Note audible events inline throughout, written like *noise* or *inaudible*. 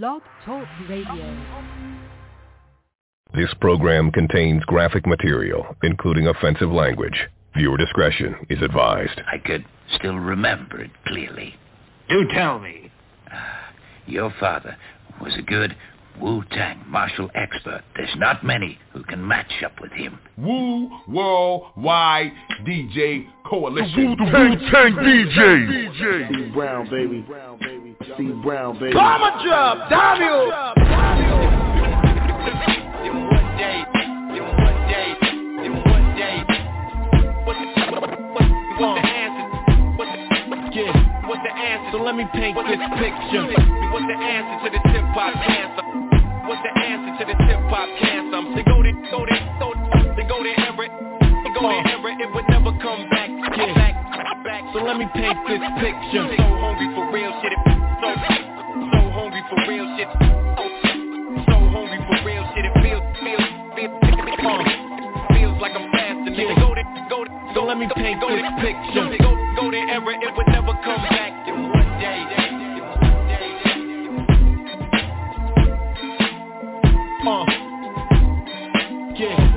Blog Talk Radio. This program contains graphic material, including offensive language. Viewer discretion is advised. I could still remember it clearly. Do tell me. Ah, your father was a good Wu-Tang martial expert. There's not many who can match up with him. Wu Worldwide DJ Coalition. The Wu-Tang DJ. C Brown, baby. C Brown, baby. Bomber drop, Daniel. So let me paint this picture. What's the answer to the tip hop cancer? What's the answer to the tip hop cancer? They go there, go there, go they go there, ever, they go there, ever, it would never come back, yeah. back, back. So let me paint this picture. So hungry for real shit, so, so hungry for real shit, so, hungry for real shit. It feels, feels, feels, uh, feels like I'm fasting. Nigga, go there, go there. So let me paint this picture. Go, go there, ever, it would never come back. One day. Uh, yeah.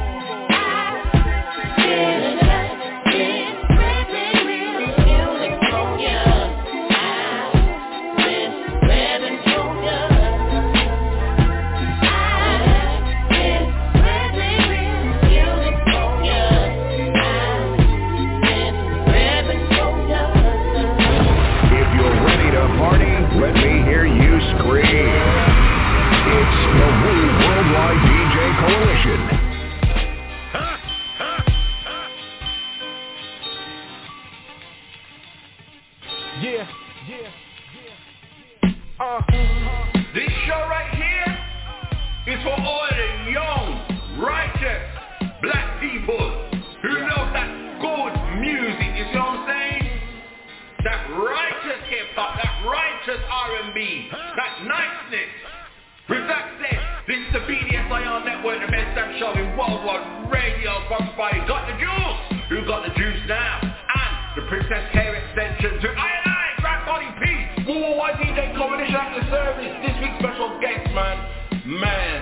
BDSIR network, the best damn show in worldwide radio, sponsored by Got the Juice. Who got the juice now? And the Princess Hair Extension to I and I, Grand Body Peace. Worldwide DJ Coalition at the service. This week's special guest, man. Man,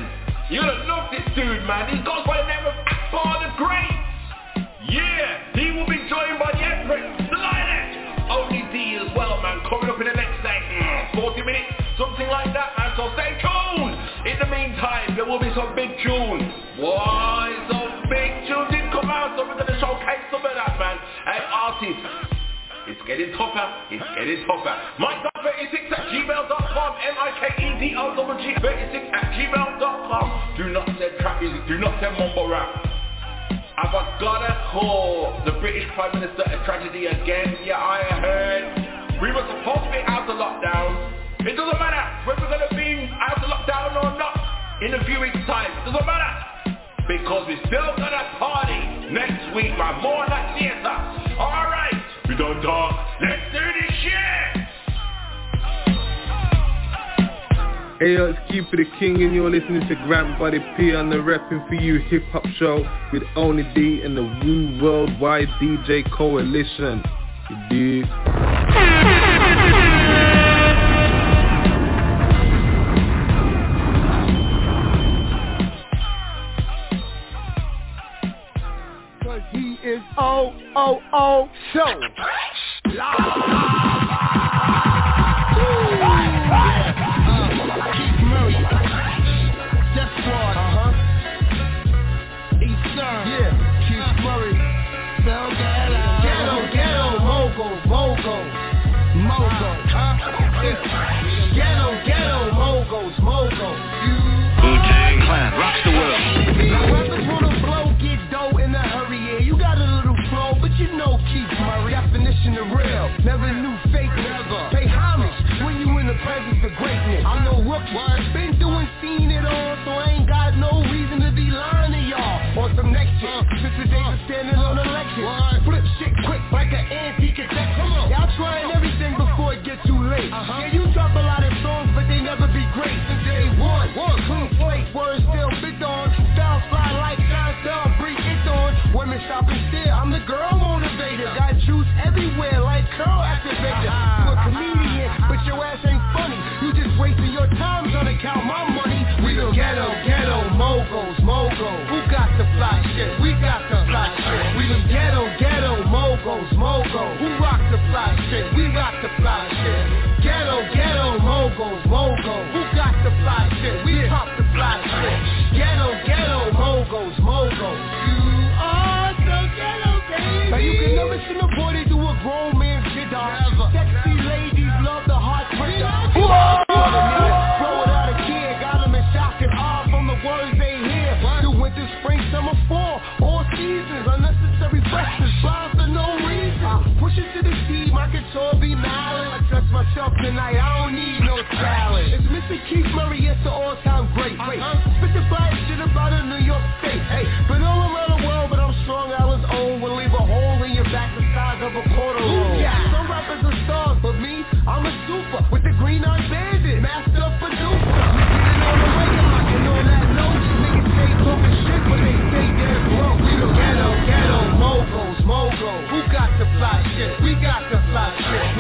you're gonna love this dude, man. He goes by the name of Akbar the Great. Yeah, he will be joined by the Empress, the Lioness, Only D as well, man. Coming up in the next like mm, 40 minutes, something like that, man. So stay tuned. In the meantime, there will be some big tunes. Why some big tunes did come out, so we're gonna showcase some of that, man. Hey, artists. It's getting tougher. It's getting tougher. Mike36 at gmail.com. M-I-K-E-D-O-G 36 at gmail.com. Do not send trap music. Do not send mumble rap. Have I gotta call the British Prime Minister a tragedy again? Yeah, I heard. We were supposed to be out of lockdown. It doesn't matter whether we're gonna be out of lockdown or not in a few weeks' time. It doesn't matter. Because we're still gonna party next week, by More like theater. Alright. We don't talk. Let's do this shit. Hey it's Keep for the King and you're listening to Grant Buddy P on the Reppin' For You Hip Hop Show with Only D and the Wu Worldwide DJ Coalition. You dig? O O O show. It gets too late. Yeah, you drop a lot of songs, but they never be great. Since day one, clean slate, words still big on. Style fly like nine, style breathe it on. Women shopping still, I'm the girl motivator. Got juice everywhere like curl activator. You a comedian, but your ass ain't funny. You just wasting your time trying to count my money. We the ghetto, ghetto moguls, moguls. Who got the fly shit? We got the fly shit. We the ghetto, ghetto moguls, moguls. Who rock the fly shit? We got the fly shit. Moguls, moguls. Who got the fly shit? We pop the fly shit. Ghetto, ghetto moguls, moguls. You are so ghetto, baby. Now you can never see a boy they do a grown man shit, dog. Sexy ladies love the hard pressure. Throw it out a kid, got them in shock and awe from the words they hear. The winter, spring, summer, fall, all seasons, unnecessary pressures, blind for no reason. Uh. Push it to the sea, my control be malin. I myself tonight, I don't need no talent. It's Mr. Keith Murray, it's the all-time great. Spit the fire shit about a New York State. Hey, been all around the world, but I'm strong, Island's own. Will leave a hole in your back the size of a quarter roll. Some rappers are stars, but me, I'm a super with the green eyed bandit, master producer. Getting on the way, and on that note, niggas stay talking shit, but they stay dead broke. We the ghetto, ghetto moguls, moguls. Who got the fly shit? We got the fly shit.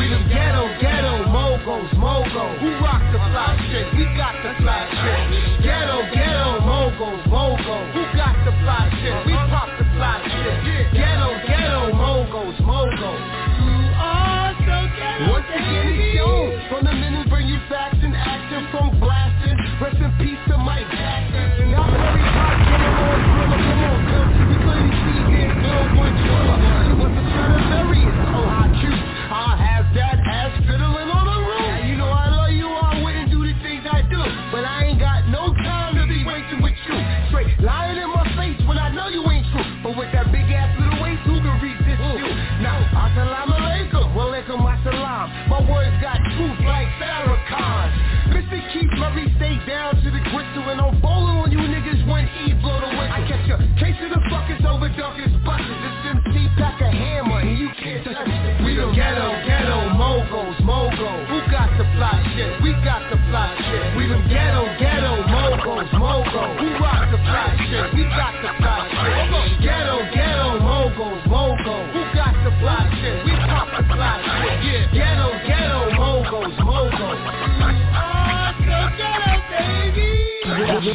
Over buses. This MC pack a hammer and you can't touch it. We the ghetto, ghetto moguls, moguls. Who got the fly shit? We got the fly shit. We the ghetto, ghetto moguls, moguls. Who rock the fly shit? We got the fly shit. Ghetto, ghetto moguls, moguls. Who got the fly shit? We pop the fly shit. Yeah. Ghetto, ghetto moguls, moguls.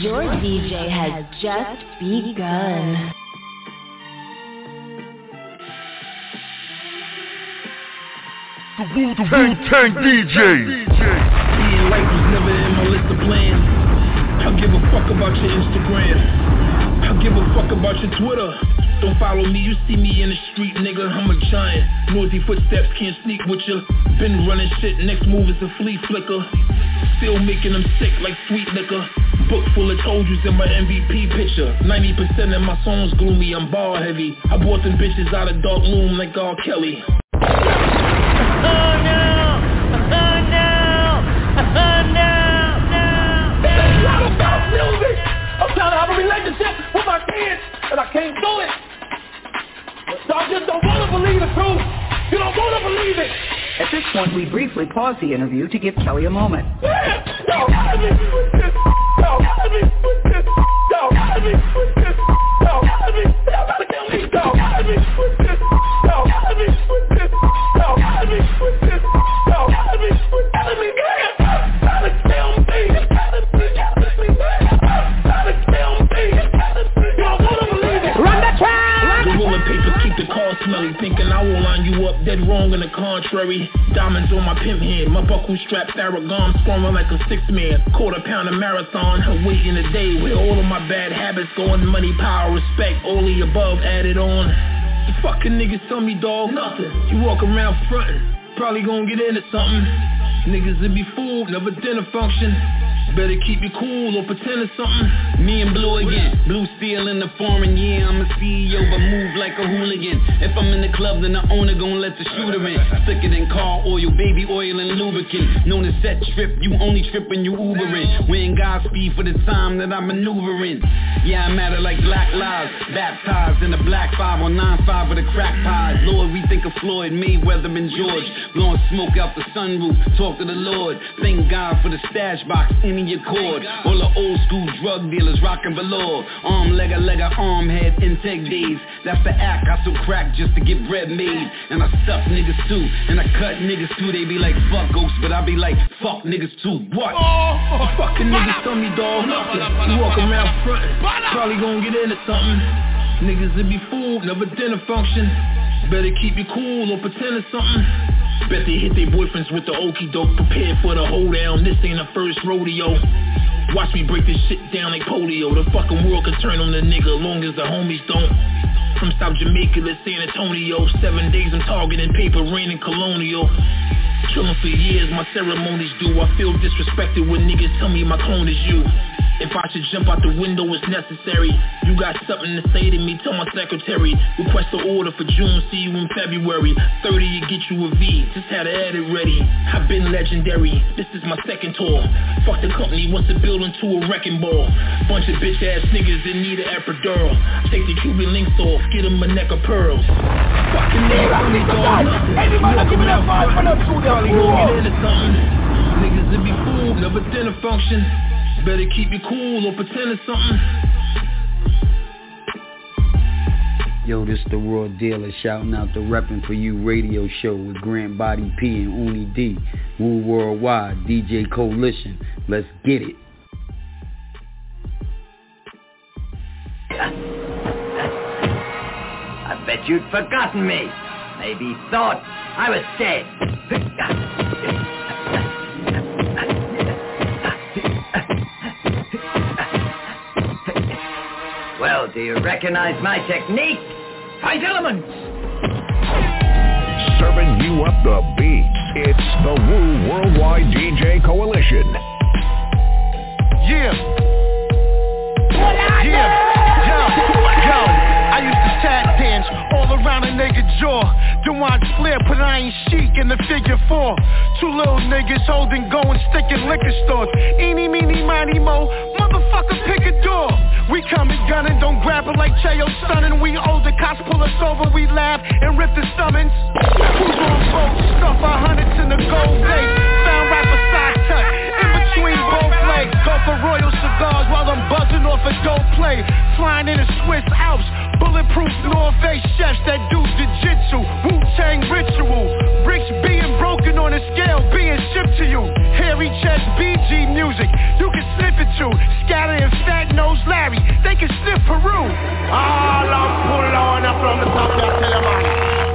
Your DJ has just begun. Turn, turn DJ. Being light was never in my list of plans. I give a fuck about your Instagram. I give a fuck about your Twitter. Don't follow me, you see me in the street, nigga. I'm a giant. Noisy footsteps can't sneak with you. Been running shit, next move is a flea flicker. Still making them sick like sweet liquor. Book full of soldiers in my MVP picture. 90% of my songs gloomy, I'm bar heavy. I bought them bitches out of dark room like R. Kelly. Can't do it. So I just don't want to believe the truth. You don't want to believe it. At this point, we briefly pause the interview to give Kelly a moment. I will line you up dead wrong in the contrary. Diamonds on my pimp hand. My buckle strapped Aragon. Scoring like a six man. Quarter pounder marathon. I'm waiting a day where all of my bad habits going. Money, power, respect. All the above added on. The fucking niggas tell me, dog, nothing. You walk around frontin'. Probably gonna get into something. Niggas will be fooled, never dinner function. Better keep you cool or pretend it's something. Me and Blue again. Blue steel in the foreign, yeah, I'm a CEO, but move like a hooligan. If I'm in the club, then the owner gon' let the shooter in. Thicker than car oil, baby oil and lubricant. Known as set trip, you only trip when you Ubering. We in Godspeed for the time that I'm maneuvering. Yeah, I'm at it like black lives. Baptized in the black 5 on 9-5 with a crack pies. Lord, we think of Floyd, Mayweather and George. Blowing smoke out the sunroof, talk to the Lord. Thank God for the stash box in titanium cord. All the old school drug dealers rocking below. Arm, leg, leg, arm, head, intake days. That's the act, I still crack just to get bread made. And I stuff niggas too, and I cut niggas too. They be like, fuck ghosts, but I be like, fuck niggas too. What? Oh, fucking niggas tell me, dog, nothing. You walk around frontin', probably gonna get into something. Niggas that be fooled, never dinner function. Better keep you cool or pretend it's something. Bet they hit their boyfriends with the okey doke. Prepared for the hoedown, this ain't the first rodeo. Watch me break this shit down like polio. The fucking world can turn on the nigga long as the homies don't. From South Jamaica to San Antonio, seven days I'm targeting paper, rain and colonial. Killing for years, my ceremonies do. I feel disrespected when niggas tell me my clone is you. If I should jump out the window, it's necessary. You got something to say to me, tell my secretary. Request the order for June, see you in February. 30, you get you a V, just had to add it ready. I've been legendary, this is my second tour. Fuck the company, wants to build into a wrecking ball. Bunch of bitch ass niggas in need of epidural. Take the Cuban links off, get them a neck of pearls. Fucking niggas, on me dog. Anybody give me that five for that two Probably gon' get into something. Niggas that be fooled, never dinner function. Better keep you cool or pretend it's something. Yo, this the Raw Dealer shouting out the Reppin' For You radio show with Grant Body P and Uni D. Wu Worldwide, DJ Coalition. Let's get it. I bet you'd forgotten me. Maybe thought I was dead. Well, do you recognize my technique? Five elements! Serving you up the beats. It's the Wu Worldwide DJ Coalition. Yeah. Yeah. Yo. Yo. I used to tap dance all around a nigga jaw. Then watch Flair put Iron Sheik in the figure four. Two little niggas holding going, sticking liquor stores. Eeny, meeny, miny, mo. Motherfucker, pick a door. We coming gunning, don't grab it like Chayo stunning. We older cops pull us over, we laugh and rip the stomachs. Who's on boat? Stuff our hundreds in the gold plate. Found rapper side tuck between both legs. Go for royal cigars while I'm buzzing off a dope play. Flying in the Swiss Alps, bulletproof North Face chefs that do jiu-jitsu. Wu-Tang ritual. Bricks being broken on a scale, being shipped to you. Hairy chest, BG music. You can sniff it too. Scatter and fat nose Larry. They can sniff Peru. Ah, all I'm pull on up from the top, I tell man.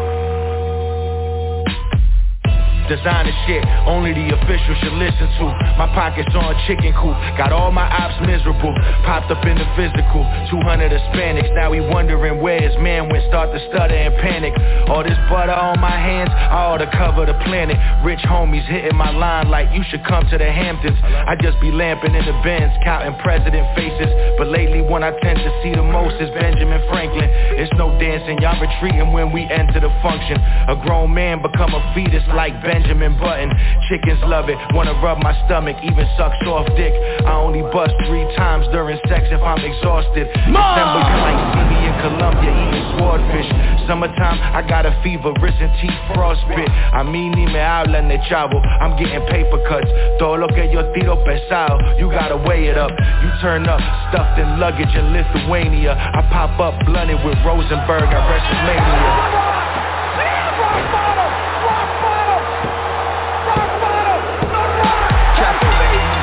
Designer shit, only the official should listen to. My pockets on chicken coop, got all my ops miserable. Popped up in the physical, 200 Hispanics. Now we wondering where his man went, start to stutter and panic. All this butter on my hands, I ought to cover the planet. Rich homies hitting my line like you should come to the Hamptons. I just be lamping in the Benz, counting president faces. But lately one I tend to see the most is Benjamin Franklin. It's no dancing, y'all retreating when we enter the function. A grown man become a fetus like Benjamin Button. Chickens love it, wanna rub my stomach, even suck soft dick. I only bust three times during sex if I'm exhausted. December, you might see me in Colombia eating swordfish. Summertime, I got a fever, wrist and teeth frostbit. A mí ni me hablan de chavo, I'm getting paper cuts. Todo lo que yo tiro pesado, you gotta weigh it up. You turn up, stuffed in luggage in Lithuania. I pop up blunted with Rosenberg at WrestleMania.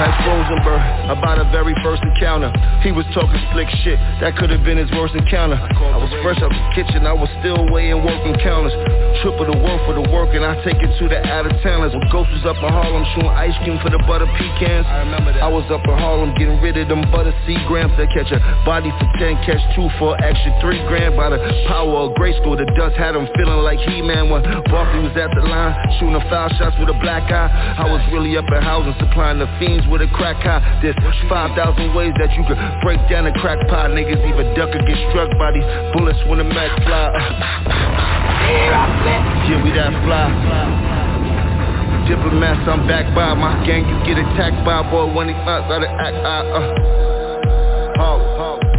Ask Rosenberg about our very first encounter. He was talking slick shit, that could have been his worst encounter. I was fresh out the kitchen, I was still weighing working counters. Triple the work for the work, and I take it to the out of towners. When Ghost was up in Harlem, shooting ice cream for the butter pecans. I remember that. I was up in Harlem, getting rid of them butter C grams that catch a body for 10, catch two for extra three grand. By the power of grade school, the dust had him feeling like He-Man when Barkley was at the line, shooting foul shots with a black eye. I was really up in housing, supplying the fiends with a crack high. There's 5,000 ways that you could break down a crack pie. Niggas even duck or get struck by these bullets when the Mac fly. Yeah, we that fly. Diplomats, I'm back by my gang. You get attacked by boy when he out of act. Uh, uh. What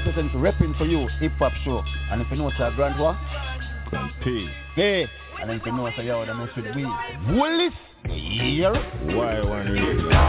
represents repping for you hip hop show. And if you know it's a grand one, Grand P. Hey, and if you know it's a yard, I'm with we. Willis, here. Why one here?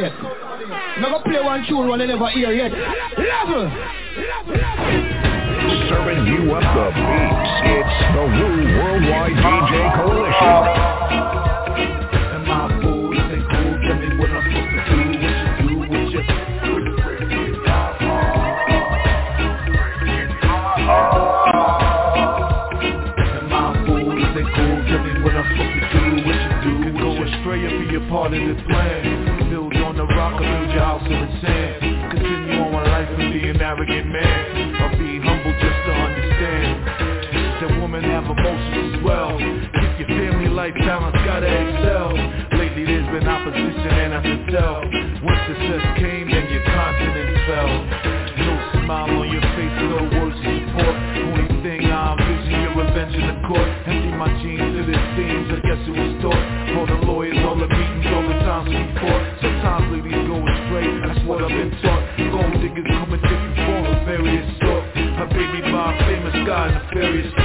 Never play one tune one they never hear yet. Level! women have emotions as well. Keep your family life balance, gotta excel. Lately there's been opposition and I can tell. Once success came then your confidence fell. No smile on your face, no words of support. Only thing I envision your revenge in the court. Empty my jeans to the seams, I guess it was taught For the lawyers, all the meetings, all the times before Sometimes ladies go astray, that's what I've been taught. Gold diggers come in different forms various sorts My baby by famous guy, nefarious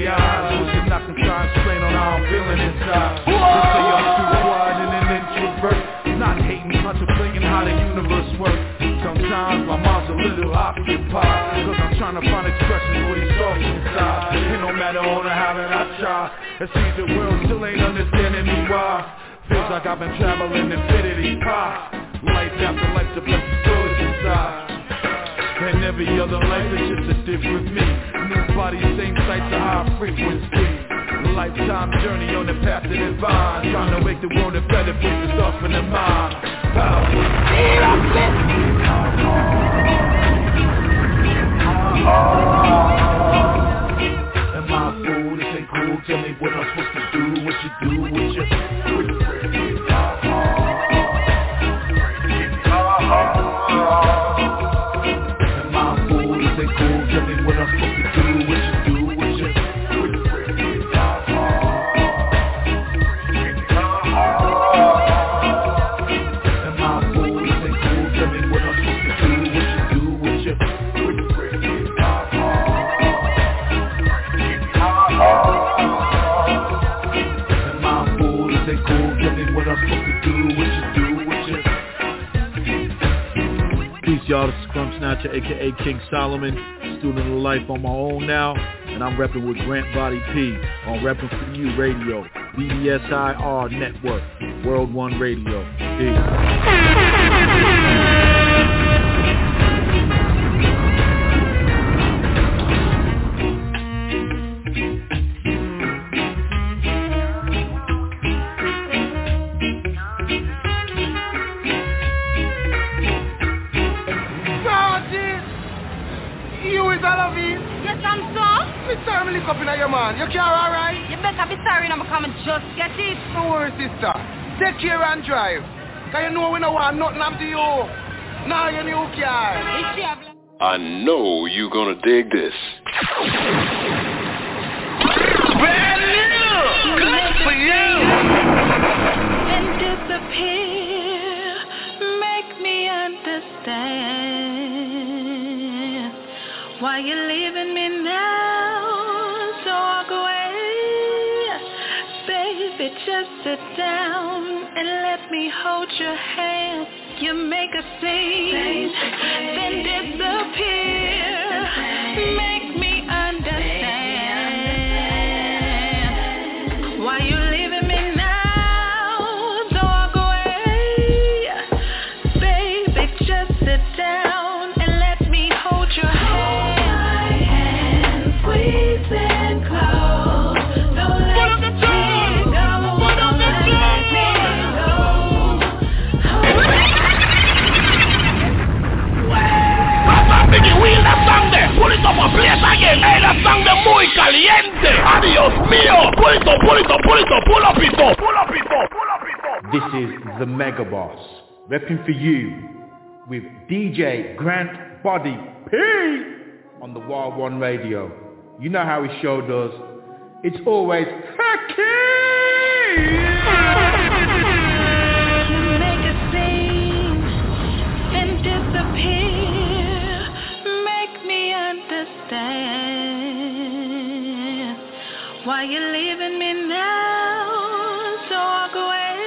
their eyes. Try and explain on how I'm feeling inside. They say I'm too quiet and an introvert. Not hating, contemplating how the universe works. Sometimes my mind's a little occupied Cause I'm trying to find expression for these thoughts inside And no matter the how that I try It seems the world still ain't understanding me why Feels like I've been traveling infinity pie Life after life the stories inside and every other life is just a different me And body, same sights, a high frequency. Lifetime journey on the path to divine. Trying to make the world a better place to start from the mind. Am I a fool? This ain't cool Tell me what I'm supposed to do. What you do, what you? Am Aka King Solomon, student of life on my own now, and I'm repping with Grant Body P on Repping for You Radio, BDSIR Network, World One Radio. Peace. Don't worry, sister. Take care and drive. Cause you know we don't want nothing up to you. Now your new car. Is she have I know you gonna dig this. Brand new! Good for you! and disappear. Make me understand why you're leaving me hold your hand. You make a scene, then disappear. Caliente. Adios mío. Pull it up, pull it up, pull it up. This is the Mega Boss, repping for you with DJ Grant Body P on the Wild One Radio. You know how his show does. It's always make why you're leaving me now. So walk away,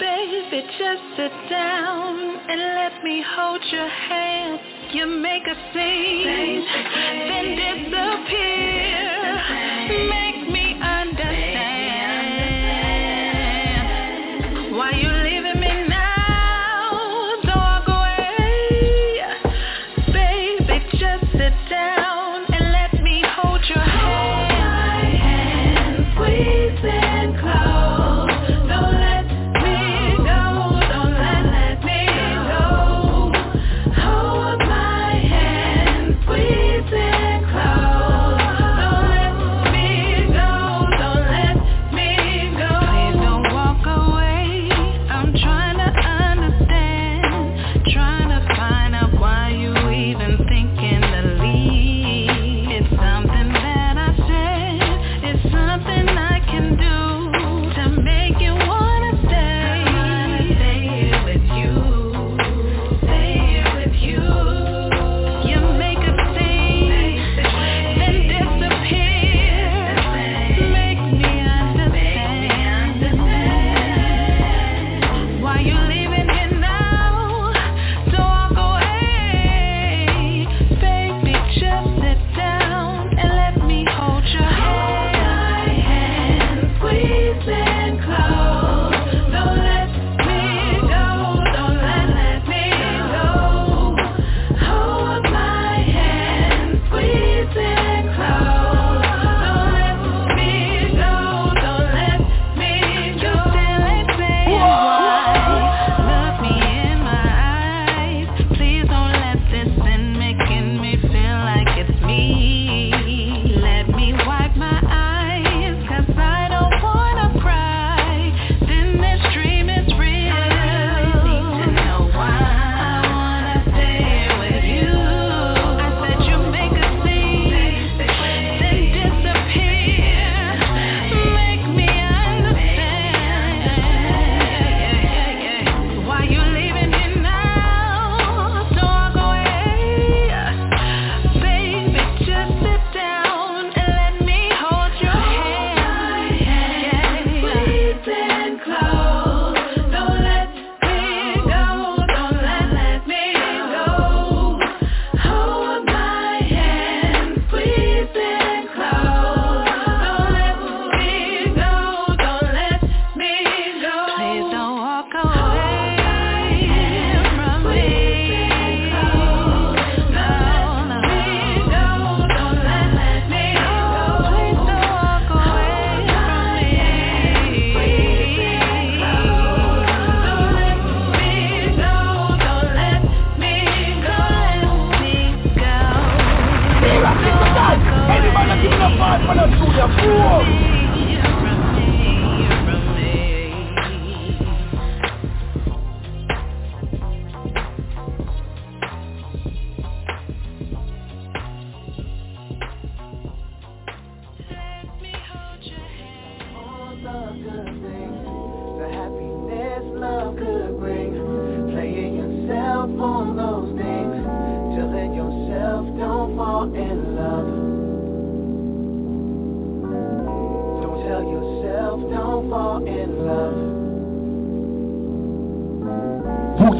baby. Just sit down and let me hold your hand. You make a scene, then disappear.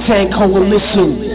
Tank Coalition.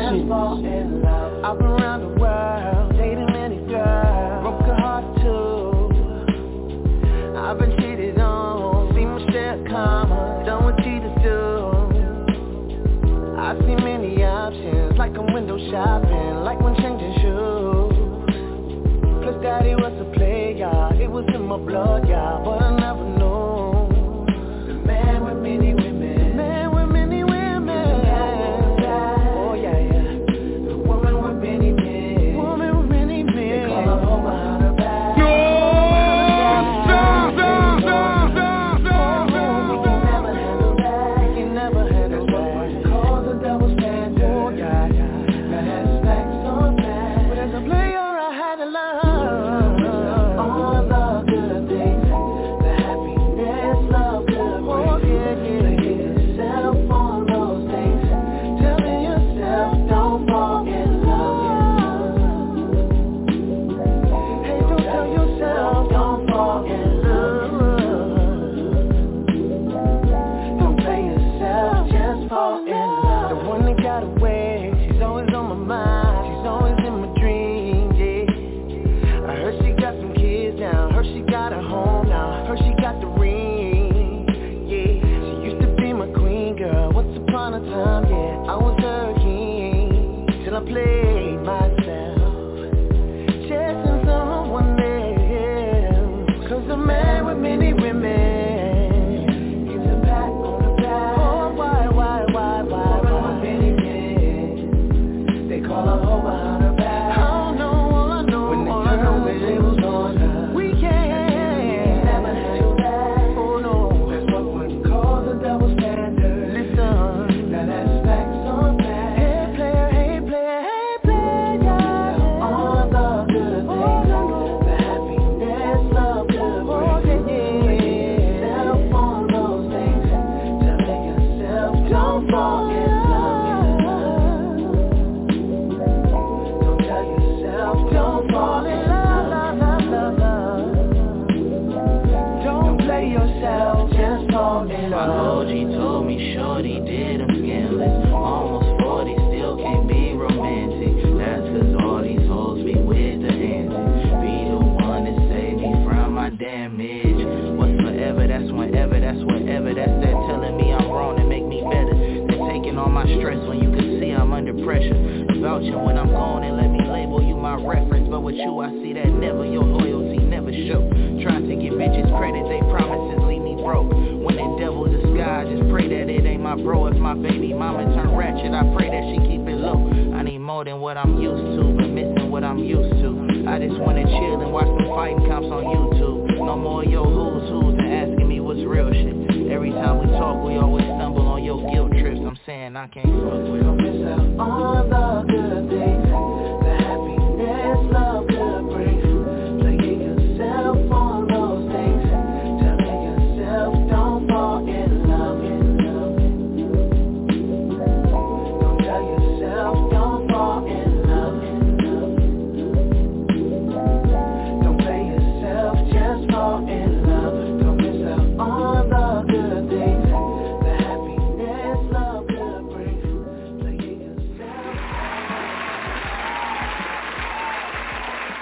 with you, I see that never. Your loyalty never show. Trying to get bitches credit, they promises leave me broke. When that devil disguise, just pray that it ain't my bro. If my baby mama turn ratchet, I pray that she keep it low. I need more than what I'm used to, but missing what I'm used to. I just wanna chill and watch the fighting comps on YouTube. No more yo who's who's and asking me what's real shit. Every time we talk, we always stumble on your guilt trips. I'm saying I can't fuck with them.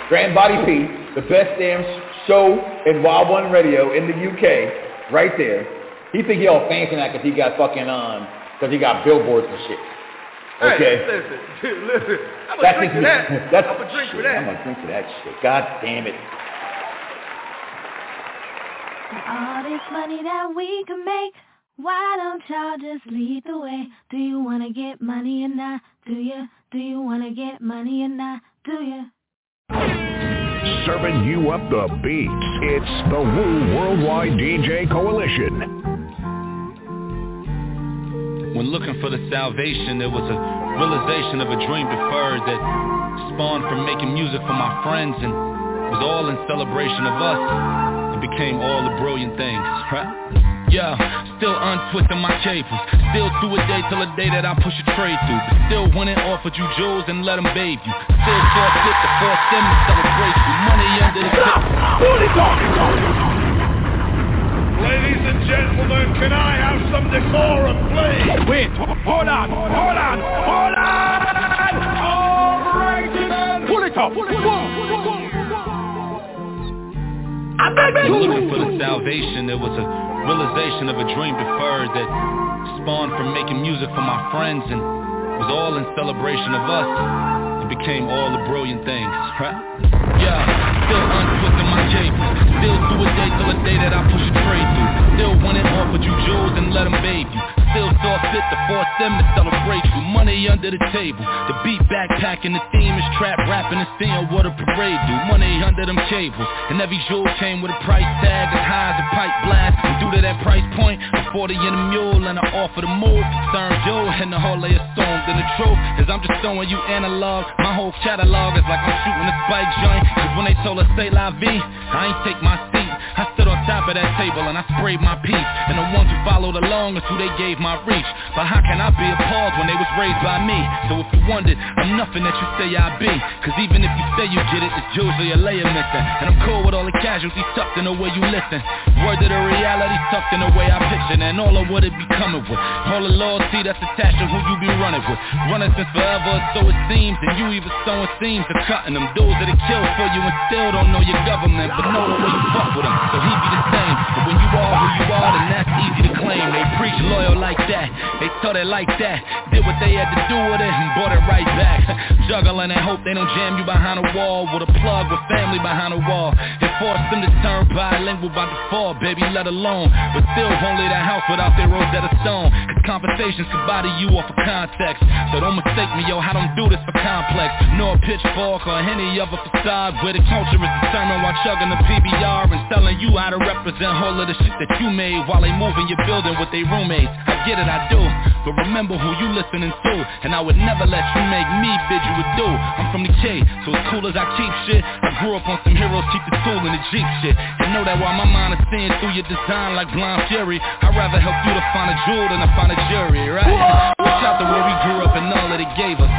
Grand Body P, the best damn show in Wild One Radio in the UK, right there. He think he all fancy now because he got fucking um, because he got billboards and shit. Okay. Hey, listen, *laughs* listen. I'm gonna drink for that. *laughs* That's, I'm gonna drink shit, for that. I'm gonna drink for that shit. God damn it. All this money that we can make, why don't y'all just lead the way? Do you wanna get money or not? Do you? Do you wanna get money or not? Do you? Serving you up the beats. It's the Wu Worldwide DJ Coalition. When looking for the salvation, there was a realization of a dream deferred that spawned from making music for my friends and was all in celebration of us. It became all the brilliant things, right? *laughs* Yeah, still untwisting my cables. Still through a day till a day that I push a trade through. But still winning offered you jewels and let them bathe you. Still saw fit to force them to celebrate you. Money under the tip. Ladies and gentlemen, can I have some decorum, please? Wait, hold on, hold on, hold on! Alrighty then! Pull it up! Pull it up! When looking for the salvation, there was a realization of a dream deferred that spawned from making music for my friends and was all in celebration of us. Became all the brilliant things, right? Yeah, still untwisting my cables. Still through a day till a day that I push a trade through. Still winning offered you jewels and let them bathe you. Still saw fit to force them to celebrate you. Money under the table. The beat backpacking, the theme is trap rapping and seeing what a parade do. Money under them cables. And every jewel came with a price tag as high as a pipe blast. And due to that price point, a 40 in a mule and I offer the move. Concern Joe and the whole of stones. And the truth is I'm just throwing you analog. My whole catalog is like I'm shooting a spike joint. Cause when they told us say la vie, I ain't take my seat. I stood on top of that table and I sprayed my piece. And the ones who followed along is who they gave my reach. But how can I be appalled when they was raised by me? So if you wondered, I'm nothing that you say I be. Cause even if you say you get it, it's usually a layer missing. And I'm cool with all the casualties tucked in the way you listen. Word to the reality tucked in the way I picture. And all of what it be coming with. All the loyalty that's attached to who you be running with. Running since forever, so it seems. And you even sowing seams to cutting them. Dudes that are killed for you and still don't know your government. But know the way you fuck with them. So he be the same. But when you are who you are, then that's easy to claim. They preach loyal like that. They taught it like that. Did what they had to do with it and brought it right back. *laughs* Juggling and hope they don't jam you behind a wall with a plug with family behind a wall. And force them to turn bilingual by default, baby, let alone. But still won't leave the house without their Rosetta Stone. Cause conversations can body you off of context. So don't mistake me, yo, I don't do this for complex. Nor a pitchfork or any other facade. Where the culture is determined while chugging the PBR and telling you how to represent all of the shit that you made while they moving your building with their roommates. I get it, I do. But remember who you listening to. And I would never let you make me bid you do. I'm from the K, so as cool as I keep shit, I grew up on some heroes keep the tool in the Jeep shit. And know that while my mind is seeing through your design like blind fury, I'd rather help you to find a jewel than to find a jury, right? Watch out the way we grew up and all that it gave us.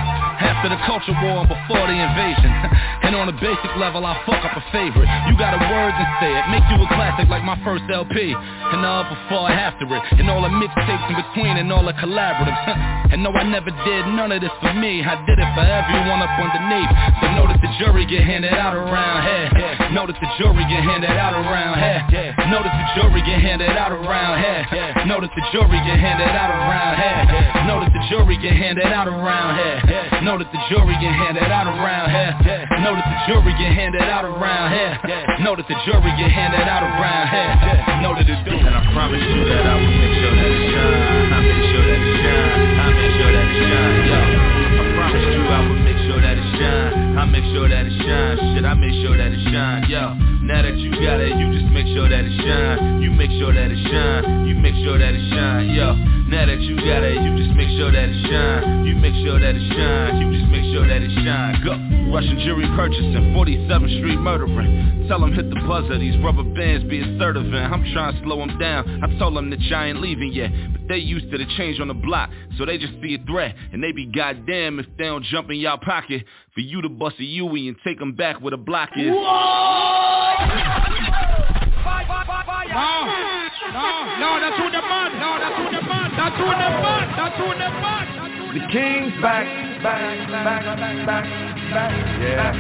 After the culture war and before the invasion. *laughs* and on a basic level, I fuck up a favorite. You got a words and say it, make you a classic like my first LP. And all before after it. And all the mixtapes in between and all the collaboratives. *laughs* and no, I never did none of this for me. I did it for everyone up underneath. So know that the jury get handed out around here. Know that the jury get handed out around here. Know that the jury get handed out around here. Know that the jury get handed out around here. Know that the jury get handed out around here. Know that the jury get handed out around here. Know that the jury get handed out around here. Know that the jury get handed out around here. Know that it's And I promise you that I will make sure that it shine. I make sure that it shine. I make sure that it shine. Yo, I promise you I will make sure that it shine. I make sure that it shine. Shit, I make sure that it shine. Yo, now that you got it, you just make sure that it shine. You make sure that it shine. You make sure that it shine. Yo, now that you got it, you just make sure that it shine. You make sure that it shine. You just make sure that it shine. Go. Russian jury purchasing 47th Street murdering. Tell them hit the buzzer. These rubber bands be assertive and I'm trying to slow them down. I told them that I ain't leaving yet, but they used to the change on the block, so they just see a threat and they be goddamn if they don't jump in y'all pocket for you to bust a Yui and take them back where the block is. No, no, that's who the man. No, that's who the man. That's who the man. That's who the man. The king's back, back, back, back, back, back. Yeah.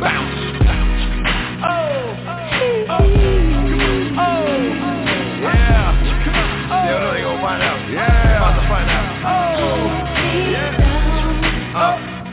Bounce. Oh, oh, oh, yeah. They know they gonna find out. Yeah. About to find out. Oh, yeah. Up, up,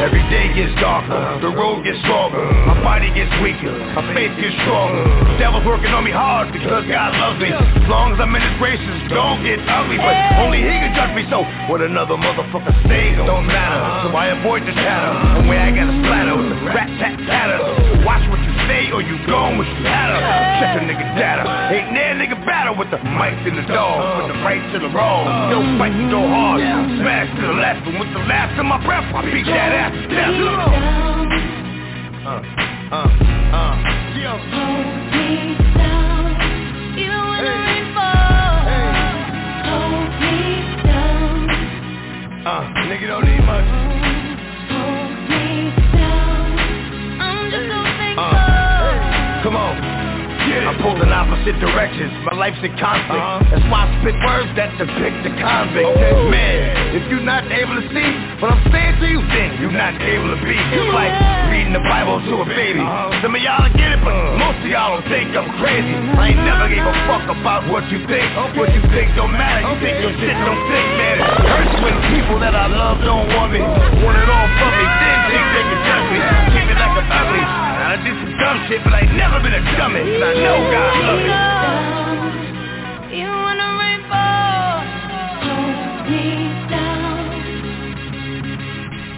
Every day gets darker, the road gets stronger, my body gets weaker, my faith gets stronger. The devil's working on me hard because God loves me. As long as I'm in his graces, don't get ugly, but only he can judge me. So what another motherfucker say don't matter. So I avoid the chatter, and where I got a splatter with the rat tat patter. Watch what you say or you gone with her. Check a nigga data, ain't there nigga battle with the mics in the dog, with the right to the wrong. Still fight go hard, smash to the left, and with the last of my breath, I beat that ass to death. Uh, uh, uh. Hold me down, even when the rain falls. Hold me down, Uh, nigga don't need much. Pulled in opposite directions, my life's in conflict. Uh-huh. That's why I spit words that depict the convict. Oh. Man, if you're not able to see what I'm saying to you, then you're not able to be. It's like reading the Bible to a baby. Uh-huh. Some of y'all get it, but uh-huh. most of y'all don't think I'm crazy. I ain't never gave a fuck about what you think. What you think don't matter, you think your shit don't think, man. It hurts when people that I love don't want me. Want it all from me, then think they can judge me. Treat me like I'm ugly I did some dumb shit, but I ain't never been a dumbass. I know God loves me.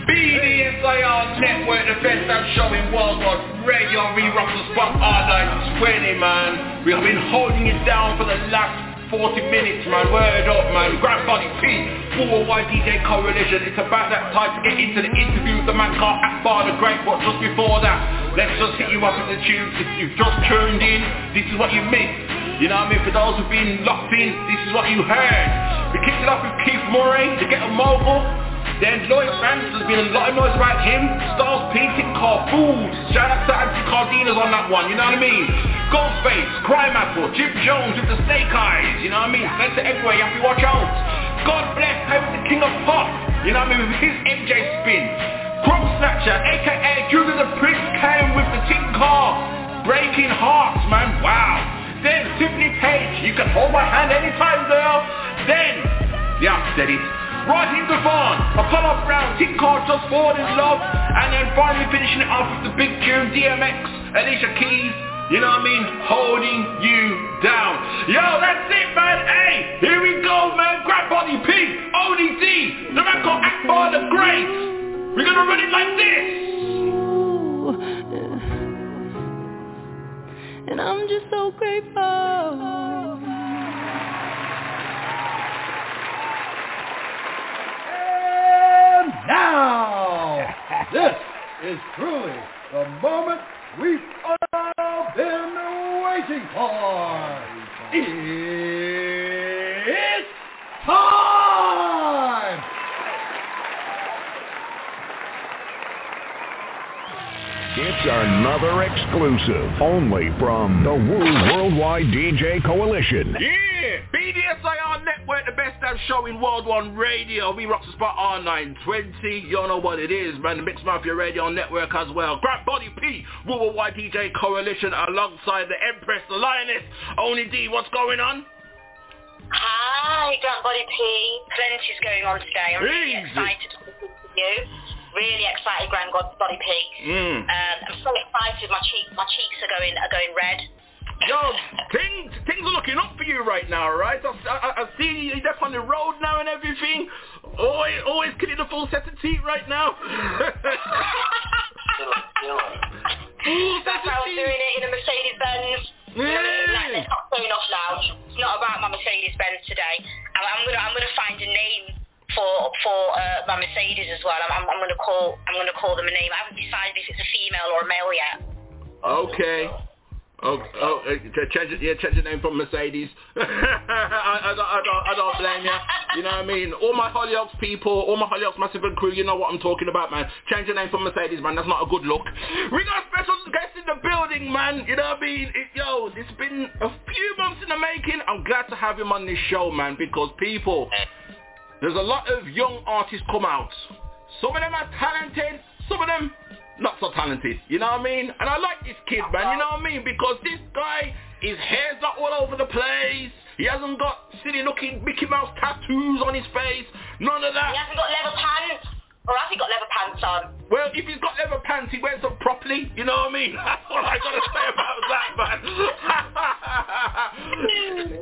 BDSIR Network, the best damn show in worldwide radio reruns from our night 20, man. We have been holding it down for the last 40 minutes, man. Word up, man. Grab Pete. 401 DJ correlation It's about that time to get into the interview The man can't bar the great what just before that? Let's just hit you up with the tunes If you've just tuned in. This is what you missed You know what I mean? For those who've been locked in This is what you heard. We kicked it off with Keith Murray To Ghetto Mogul. Then Lloyd Banks, there's been a lot of noise about him. Styles P, Tick Car, Fools. Shout out to Anti Cardenas on that one, you know what I mean? Ghostface, Crimeapple, Jim Jones with the snake eyes, you know what I mean? Spencer everywhere, you have to watch out. God bless him, the king of pop, you know what I mean? With his MJ spin. Crop Snatcher, aka Judah the Prince, came with the Tick Car. Breaking hearts, man, wow. Then Tiffany Paige, you can hold my hand anytime, girl. Then, yeah, steady. Raheem DeVaughn, Apollo Brown, Tick Car just falling in love, and then finally finishing it off with the big tune, DMX, Alicia Keys, you know what I mean, holding you down. Yo, that's it, man. Hey, here we go, man. Grab Body P, Oni D, the man called Akbar the Great. We're gonna run it like this. And I'm just so grateful. And now, *laughs* this is truly the moment we've all been waiting for. It's time! It's another exclusive only from the Wu Worldwide DJ Coalition. Yeah, BDSIR Network, the best damn show in World One Radio. We rock the spot R920. You all know what it is, man. The Mix Mafia Radio Network as well. Grab Body P, Wu Worldwide DJ Coalition alongside the Empress, the Lioness. Oni D, what's going on? Hi, Grant Body P. Plenty's going on today. I'm really Easy. excited to speak to you. Really excited, Grand God Body P. Mm. Um, I'm so excited. My cheek, my cheeks are going are going red. Yo, things things are looking up for you right now, right? I, I, I see you up on the road now and everything. Always, always getting the full set of teeth right now. *laughs* That's how I was doing it in a Mercedes Benz. Let's not turn off now. It's not about my Mercedes Benz today. I'm, I'm gonna I'm gonna find a name for for uh, my Mercedes as well. I'm, I'm, I'm gonna call I'm gonna call them a name. I haven't decided if it's a female or a male yet. Okay. Oh, oh, uh, change it, yeah, change the name from Mercedes. *laughs* I, I, don't, I, don't, I don't blame you. You know what I mean? All my Hollyoaks people, all my Hollyoaks Massive and crew, you know what I'm talking about, man. Change the name from Mercedes, man. That's not a good look. We got a special guest in the building, man. You know what I mean? It, yo, it's been a few months in the making. I'm glad to have him on this show, man, because people, there's a lot of young artists come out. Some of them are talented, some of them not so talented. You know what I mean? And I like this kid, man. You know what I mean? Because this guy, his hair's not all over the place. He hasn't got silly looking Mickey Mouse tattoos on his face. None of that. He hasn't got leather pants. Or has he got leather pants? on. Well, if he's got leather pants, he wears them properly. You know what I mean? *laughs* That's all I gotta say about that, man.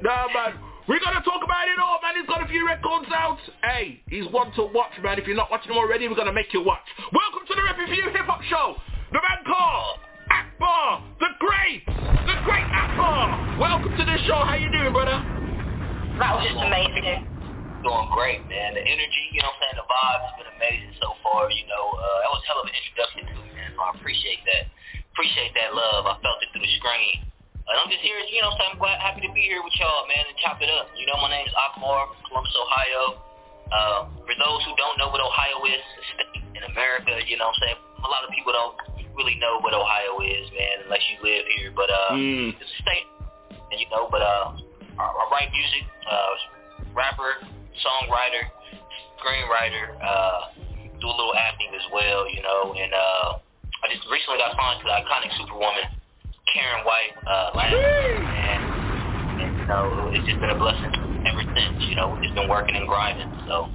*laughs* nah, man. We gotta talk about it all, man. He's got a few records out. Hey, he's one to watch, man. If you're not watching him already, we're gonna make you watch. Welcome to the Rep Review Hip Hop Show. The man called Akbar, the great, the great Akbar. Welcome to the show. How you doing, brother? That was just amazing. Doing great, man. The energy, you know what I'm saying, the vibe has been amazing so far, you know. Uh, that was a hell of an introduction to me, man, so I appreciate that. Appreciate that love. I felt it through the screen. And I'm just here, you know what I'm glad, happy to be here with y'all, man, and chop it up. You know, my name's Akbar, from Columbus, Ohio. Uh, for those who don't know what Ohio is, a state in America, you know what I'm saying. A lot of people don't really know what Ohio is, man, unless you live here. But uh, Mm. it's a state, and you know. But uh, I, I write music, uh, rapper, songwriter, screenwriter, uh, do a little acting as well, you know. And uh, I just recently got signed to the iconic Superwoman, Karyn White, uh, last year, and, and you know, it's just been a blessing ever since. You know, we've just been working and grinding, so.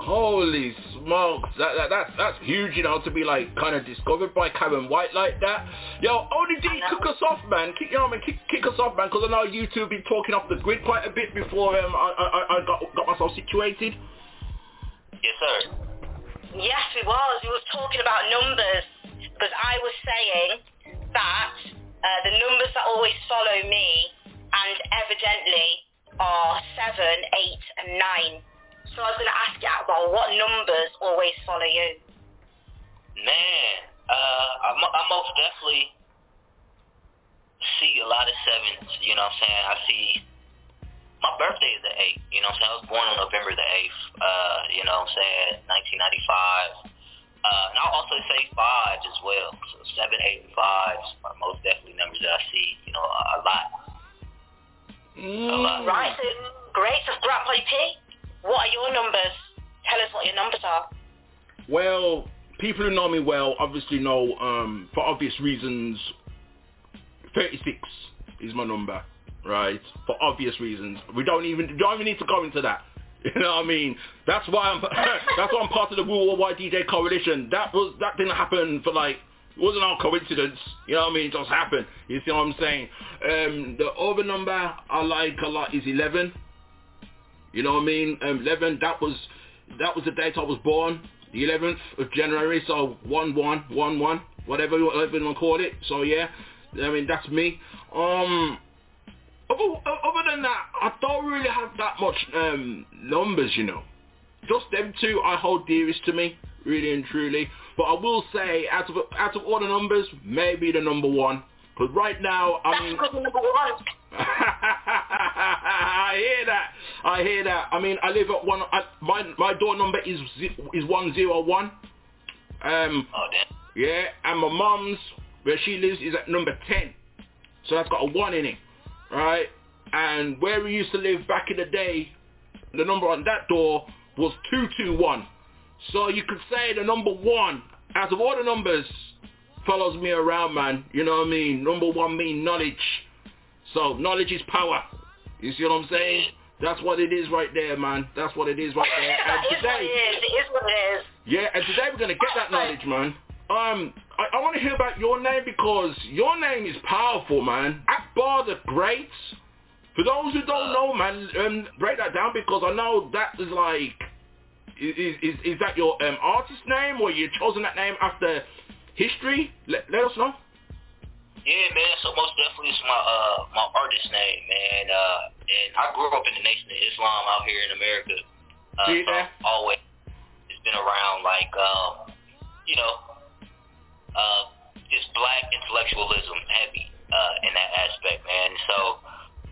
Holy smokes, that, that that's that's huge, you know, to be like kind of discovered by Karyn White like that. Yo, ODD, kick us off, man. Kick, you know, what I mean, kick, kick us off, man, because I know you two have been talking off the grid quite a bit before um, I, I, I got got myself situated. Yes, sir. Yes, we was. We was talking about numbers because I was saying that uh, the numbers that always follow me and evidently are seven, eight, and nine. So I was going to ask you, well, what numbers always follow you? Man, uh, I, I most definitely see a lot of sevens. You know what I'm saying? I see. My birthday is the 8th. You know what I'm saying? I was born on November the 8th. Uh, you know what I'm saying? 1995. Uh, and I'll also say fives as well. So seven, eight, and fives are most definitely numbers that I see. You know, a, a lot. A lot. Right, so great. So Grandpa P, what are your numbers? Tell us what your numbers are. Well, people who know me well obviously know, um, for obvious reasons, 36 is my number, right? For obvious reasons. We don't even don't even need to go into that. *laughs* You know what I mean? That's why I'm *laughs* that's why I'm part of the Worldwide DJ Coalition. That was that didn't happen for like it wasn't all coincidence. You know what I mean? It just happened. You see what I'm saying? Um, the other number I like a lot is 11. You know what I mean? Um, 11. That was that was the date I was born, the 11th of January. So one one one one, whatever you want to call it. So yeah, I mean that's me. Um, other, other than that, I don't really have that much um, numbers, you know. Just them two I hold dearest to me, really and truly. But I will say, out of out of all the numbers, maybe the number one. Because right now, I mean, That's number one. *laughs* I hear that. I hear that. I mean, I live at one. I, my my door number is is one zero one. Um. Oh. Yeah, and my mom's where she lives is at number ten. So that's got a one in it, right? And where we used to live back in the day, the number on that door was two two one. So you could say the number one out of all the numbers follows me around, man. You know what I mean? Number one mean knowledge. So knowledge is power. You see what I'm saying? That's what it is right there, man. That's what it is right there. And *laughs* It is what it today, is. It is what it is. yeah, and today we're gonna get that knowledge, man. Um, I, I want to hear about your name because your name is powerful, man. Akbar the Great. For those who don't know, man, um, break that down because I know that is like, is is, is that your um, artist name or you chosen that name after history? Let, let us know. Yeah, man. So most definitely it's my uh my artist name, man. Uh, and I grew up in the Nation of Islam out here in America. Uh, See so that? Always it's been around like um, you know, uh, just black intellectualism heavy uh in that aspect, man. So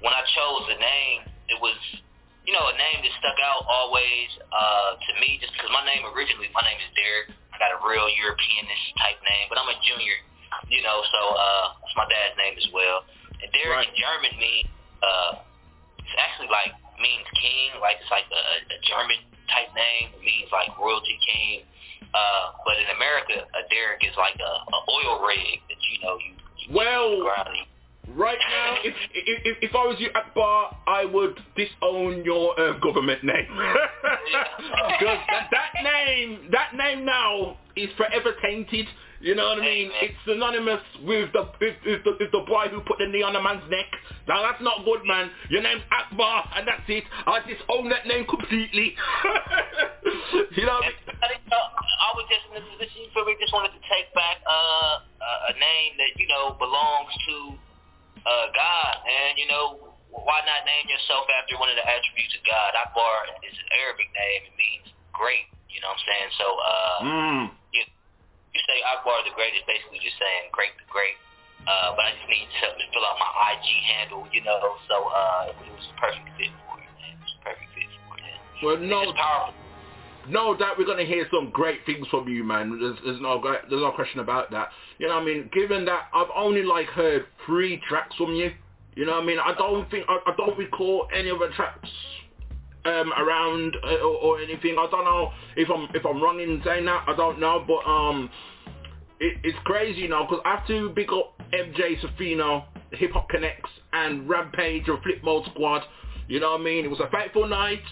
when I chose the name, it was you know a name that stuck out always uh to me just because my name originally my name is Derek. I got a real Europeanish type name, but I'm a junior you know, so uh, it's my dad's name as well. And Derek in German means, uh, it's actually like means king, like it's like a, a German type name. It means like royalty king. Uh, but in America, a Derek is like a, a oil rig that you know you. you Well, ground and you- Right now, if, if if I was you, Akbar, I would disown your uh, government name. *laughs* Because that, that name, that name now is forever tainted. You know what I mean? It's synonymous with the with, with the with the boy who put the knee on a man's neck. Now that's not good, man. Your name's Akbar, and that's it. I disown that name completely. *laughs* you know. What I, mean? I, didn't know- I was just in a position where we just wanted to take back uh, a, a name that you know belongs to uh, God, and you know why not name yourself after one of the attributes of God? Akbar is an Arabic name. It means great. You know what I'm saying? So uh, Mm. You say Akbar the great is basically just saying great the great. Uh, but I just need to fill out my IG handle, you know. So uh, it was a perfect fit for it, man. It was a perfect fit for it. Well, no, no doubt we're gonna hear some great things from you, man. There's, there's no there's no question about that. You know what I mean? Given that I've only like heard three tracks from you. You know what I mean? I don't think I, I don't recall any other tracks um, around uh, or, or anything. I don't know if I'm if I'm wrong in saying that. I don't know, but um, it, it's crazy, you know, because I have to big up MJ Safino, Hip Hop Connects, and Rampage or Flip Mode Squad. You know what I mean? It was a fateful night.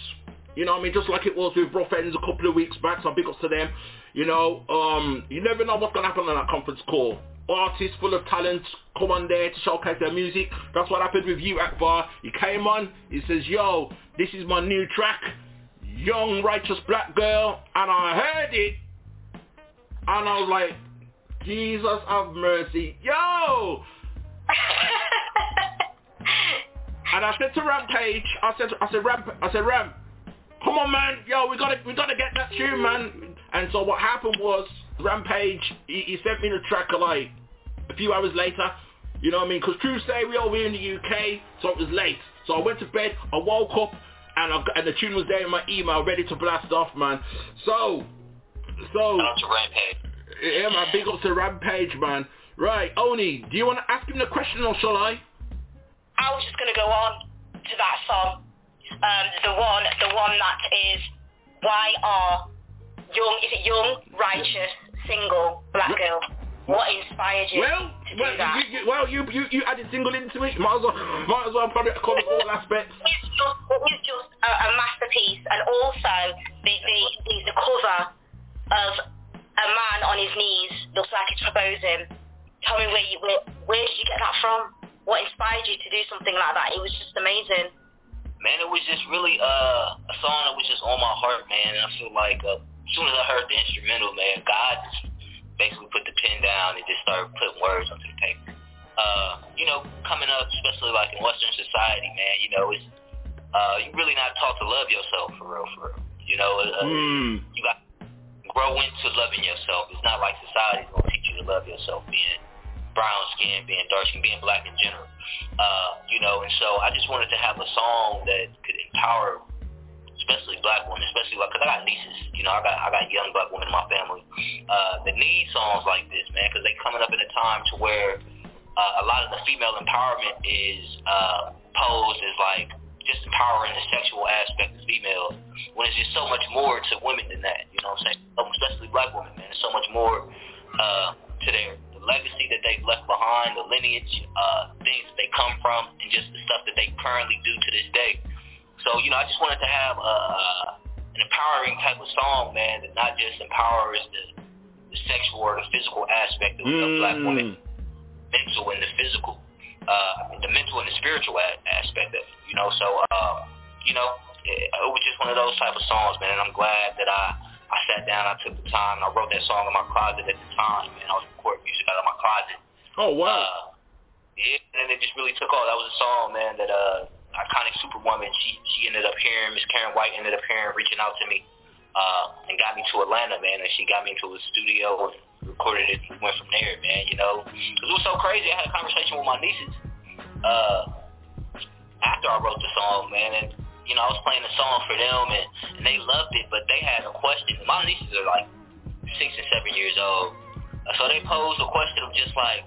You know what I mean? Just like it was with Rough Ends a couple of weeks back, so big ups to them. You know, um, you never know what's going to happen on that conference call. Artists full of talent come on there to showcase their music. That's what happened with you, Akbar. He came on, he says, yo, this is my new track, Young Righteous Black Girl, and I heard it, and I was like, Jesus have mercy. Yo! and I said to Rampage, I said, I said, Ramp, I said, Ramp, come on, man, yo, we gotta, we gotta get that tune, man. And so what happened was, Rampage, he, he sent me the track like a few hours later. You know what I mean? Because Tuesday we over here in the UK, so it was late. So I went to bed, I woke up, and I and the tune was there in my email, ready to blast off, man. So, so. Shout out to Rampage. Yeah, man, big up to Rampage, man. Right, Oni, do you want to ask him the question or shall I? I was just going to go on to that song. Um, the one, the one that is, why are young, is it young, righteous, single, black girl? What inspired you Well, to do well, that? you, you, well, you, you, you added single into it. Might as well, might as well probably cover all *laughs* aspects. It's just, it's just a, a masterpiece, and also the, the, the, the cover of a man on his knees looks like he's proposing. Tell me where you, where, where did you get that from? What inspired you to do something like that? It was just amazing. Man, it was just really uh, a song that was just on my heart, man. And I feel like uh, as soon as I heard the instrumental, man, God just basically put the pen down and just started putting words onto the paper. Uh, you know, coming up, especially like in Western society, man, you know, it's uh, you really not taught to love yourself for real, for real. You know, uh, Mm. you got to grow into loving yourself. It's not like society's gonna teach you to love yourself, being brown skin, being dark skin, being black in general. Uh, you know, and so I just wanted to have a song that could empower, especially black women, especially like, cause I got nieces. You know, I got I got young black women in my family uh, that need songs like this, man, because they coming up in a time to where uh, a lot of the female empowerment is uh, posed as like just empowering the sexual aspect of females when it's just so much more to women than that. You know what I'm saying? Um, Especially black women, man. There's so much more uh, to their the legacy that they've left behind, the lineage, uh, things that they come from, and just the stuff that they currently do to this day. So, you know, I just wanted to have uh, an empowering type of song, man, that not just empowers the, the sexual or the physical aspect of, of black women, mental and the physical, uh, the mental and the spiritual a- aspect of it, you know. So, uh, you know, it, it was just one of those type of songs, man. And I'm glad that I I sat down, I took the time, and I wrote that song in my closet at the time, and I was recording music out of my closet. Oh wow. Uh, yeah, and it just really took off. That was a song, man, that uh, iconic superwoman. She she ended up hearing Miss Karyn White ended up hearing, reaching out to me, uh, and got me to Atlanta, man. And she got me into a studio and recorded it. and Went from there, man. You know, it was so crazy. I had a conversation with my nieces uh, after I wrote the song, man, and you know I was playing the song for them, and, and they loved it, but they had a question. My nieces are like six and seven years old, so they posed a question of just like,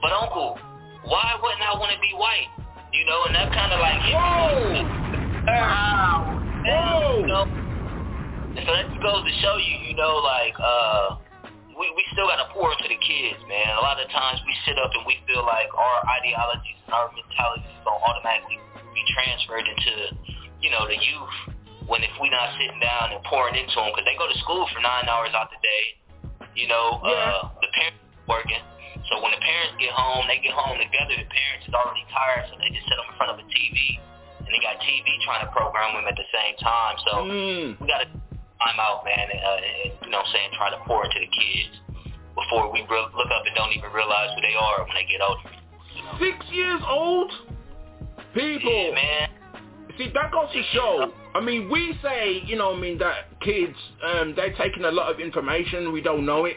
but uncle, why wouldn't I want to be white? You know, and that kind of like me. Wow. You know? So that goes to show you, you know, like, uh, we, we still got to pour into the kids, man. A lot of times we sit up and we feel like our ideologies and our mentalities don't automatically be transferred into, you know, the youth when if we not sitting down and pouring into them, because they go to school for nine hours out the day, you know, uh, the parents working. So when the parents get home, they get home together. The parents is already tired, so they just sit them in front of a TV, and they got TV trying to program them at the same time. So we got to time out, man, and, uh, and you know, what I'm saying try to pour into the kids before we re- look up and don't even realize who they are when they get older. Six years old? People. Yeah, man. See, that goes to show. I mean, we say, you know, I mean, that kids, um, they're taking a lot of information. We don't know it.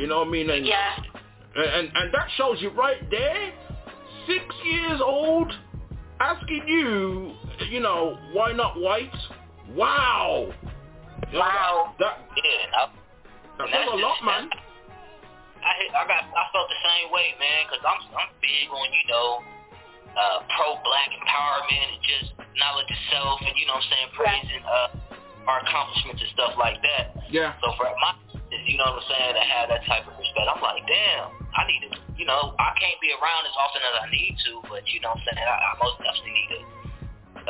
You know what I mean? And, Yeah. And, and that shows you right there. Six years old, asking you, you know, why not white? Wow. You know, Wow. That, Yeah, I, that, and that's a just- lot, man. I I got I felt the same way, man, because I'm I'm big on you know uh, pro black empowerment and just knowledge of self and you know what I'm saying praising uh, our accomplishments and stuff like that. Yeah. So for my you know what I'm saying to have that type of respect, I'm like, damn, I need to you know I can't be around as often as I need to, but you know what I'm saying I, I most definitely need to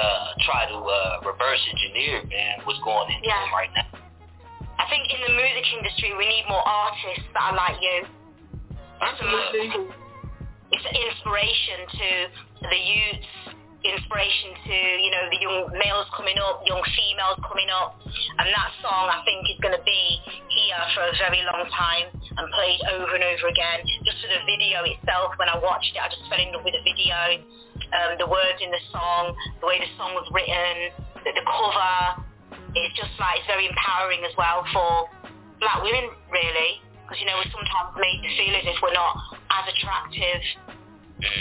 uh, try to uh, reverse engineer, man, what's going into Yeah. them right now. I think in the music industry we need more artists that are like you. Absolutely. It's an inspiration to the youths, inspiration to, you know, the young males coming up, young females coming up. And that song I think is going to be here for a very long time and played over and over again. Just for the video itself, when I watched it, I just fell in love with the video. Um, the words in the song, the way the song was written, the, the cover, it's just like it's very empowering as well for black women really because you know we're sometimes made to feel as if we're not as attractive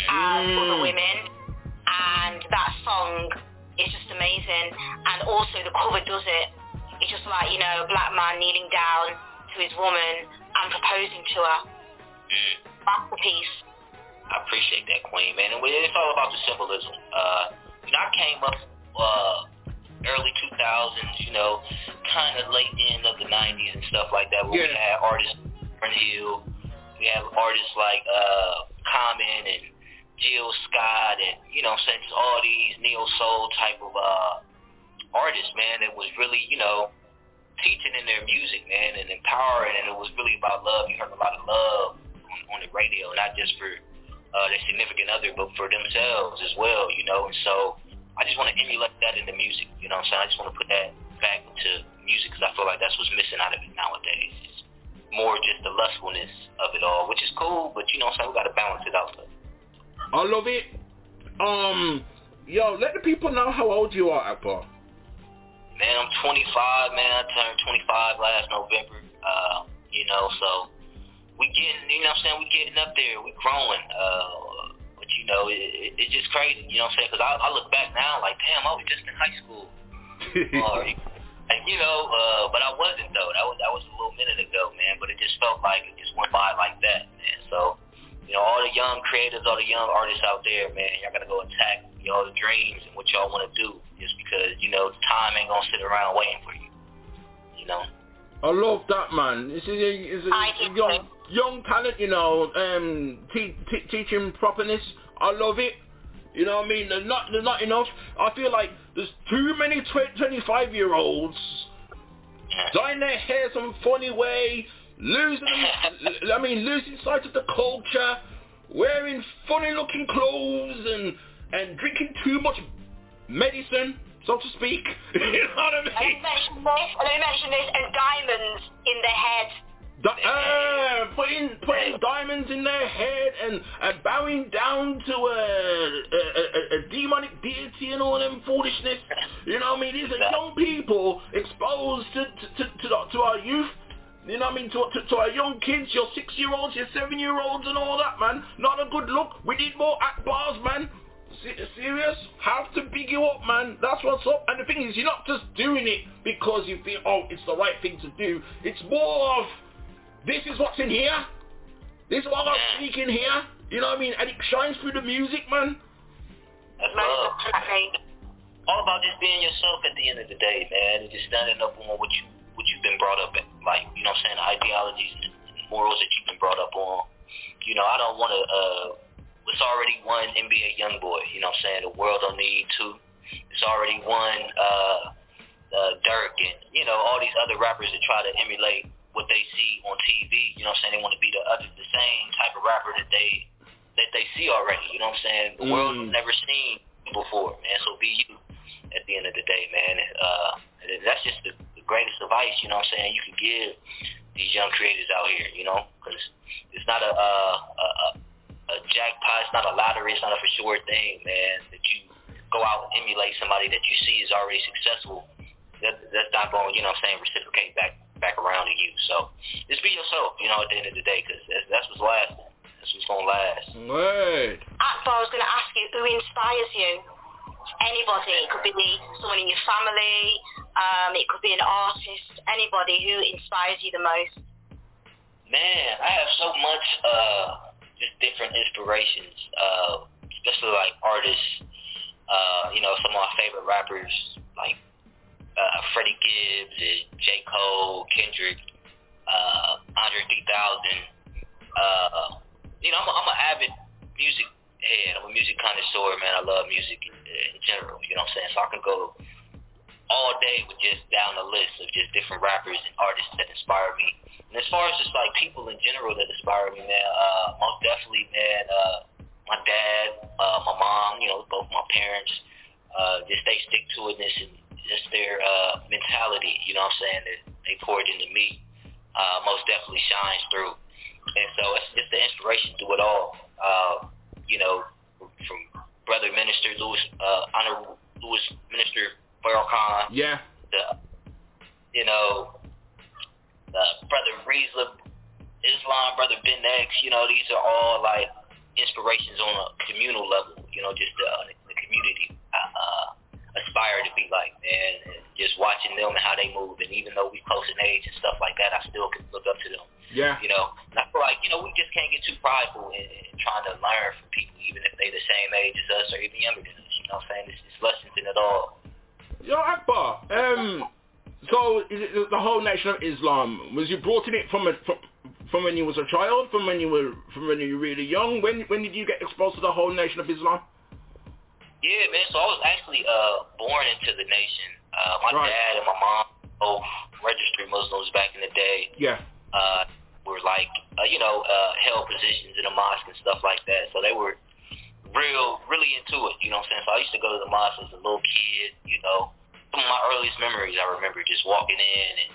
as other women and that song is just amazing. And also the cover does it. It's just like you know a black man kneeling down to his woman and proposing to her. Masterpiece. I appreciate that, Queen, man. And it's all about the symbolism. Uh, you know, I came up uh, early 2000s, you know, kind of late end of the 90s and stuff like that, where we had artists like Lauryn Hill, we had artists like uh, Common and Jill Scott, and you know, since all these neo soul type of uh, artists, man, that was really, you know, teaching in their music, man, and empowering, and it was really about love. You heard a lot of love on, on the radio, not just for uh, their significant other, but for themselves as well, you know. And so I just want to emulate that in the music, you know what I'm saying? I just want to put that back into music because I feel like that's what's missing out of it nowadays. It's more just the lustfulness of it all, which is cool, but you know what I'm saying? We got to balance it out. I love it. Um, yo, let the people know how old you are, Akbar. Man, I'm 25, man. I turned 25 last November. Uh, you know, so we getting, you know what I'm saying? We getting up there. We growing. Uh, but you know, it, it, it's just crazy. You know what I'm saying? Because I, I look back now like, damn, I was just in high school. *laughs* or, and you know, uh, but I wasn't though. That was that was a little minute ago, man. But it just felt like it just went by like that, man. So, you know, all the young creators, all the young artists out there, man, y'all gotta go attack y'all dreams and what y'all want to do. Just because you know time ain't gonna sit around waiting for you. You know. I love that, man. This is a, is a, a young, young talent, you know, um, te- te- teaching properness. I love it. You know what I mean? There's not, there's not enough. I feel like there's too many 25 year olds dyeing their hair some funny way, losing, I mean, losing sight of the culture, wearing funny looking clothes and, and drinking too much medicine, so to speak. *laughs* you know what I mean? let me mention this let me mention this and diamonds in their head Di- uh, putting putting diamonds in their head and, and bowing down to a, a, a, a demonic deity and all them foolishness. You know what I mean? These are *laughs* young people exposed to to, to, to, to our youth. You know what I mean? To, to, to our young kids, your six-year-olds, your seven-year-olds and all that, man. Not a good look. We need more Akbars, man. Se- serious? Have to big you up, man. That's what's up. And the thing is, you're not just doing it because you feel, oh, it's the right thing to do. It's more of, this is what's in here. This is what I'm speaking here. You know what I mean? And it shines through the music, man. That's love. All about just being yourself at the end of the day, man, and just standing up on what you what you've been brought up in, like you know, what I'm saying the ideologies and morals that you've been brought up on. You know, I don't want to. uh It's already one NBA young boy. You know, what I'm saying the world don't need two. it's already won uh, uh, Dirk and you know all these other rappers that try to emulate what they see on TV. You know what I'm saying? They want to be the other, the same type of rapper that they that they see already. You know what I'm saying? The world has never seen before, man. So be you. At the end of the day, man. Uh, that's just the greatest advice. You know what I'm saying? You can give these young creators out here. You know, because it's not a, a, a a jackpot. It's not a lottery. It's not a for sure thing, man. That you go out and emulate somebody that you see is already successful. That, that's not going, you know what I'm saying, reciprocate back back around to you. So just be yourself, you know, at the end of the day, because that's, that's what's lasting. That's what's going to last. Word. Akbar, I was going to ask you, who inspires you? Anybody. It could be someone in your family. Um, it could be an artist. Anybody who inspires you the most. Man, I have so much, uh, just different inspirations, uh, especially like artists. Uh, you know, some of my favorite rappers like uh, Freddie Gibbs and J. Cole, Kendrick, uh, Andre 3000. Uh, you know, I'm, a, I'm an avid music head. I'm a music connoisseur, man. I love music in, in general. You know what I'm saying? So I can go all day with just down the list of just different rappers and artists that inspire me. And as far as just like people in general that inspire me, man, uh, most definitely, man, uh, my dad, uh, my mom, you know, both my parents, uh, just they stick to itness and just their uh, mentality, you know what I'm saying, that they poured into me, uh, most definitely shines through. And so it's just the inspiration through it all. Uh, you know, from Brother Minister Louis, uh, Honor Louis Minister Farrakhan. Yeah. The, you know, uh, Brother Rizza Islam, Brother Ben X, you know, these are all like inspirations on a communal level, you know, just uh, the community uh, uh, aspire to be like, man. And just watching them and how they move, and even though we close in age and stuff like that, I still can look up to them. Yeah. You know, and I feel like, you know, we just can't get too prideful in, in trying to learn from people, even if they the same age as us or even younger than us. You know what I'm saying? It's, it's lessons in it all. Yo, Akbar, um, so the whole nation of Islam, was you brought in it from, a, from from when you was a child, from when you were from when you were really young? When when did you get exposed to the whole nation of Islam? Yeah, man. So I was actually uh, born into the nation. Uh, my Right. dad and my mom both registered Muslims back in the day. Yeah. Uh, were like, uh, you know, uh, held positions in the mosque and stuff like that. So they were real, really into it. You know what I'm saying? So I used to go to the mosque as a little kid. You know, some of my earliest memories I remember just walking in and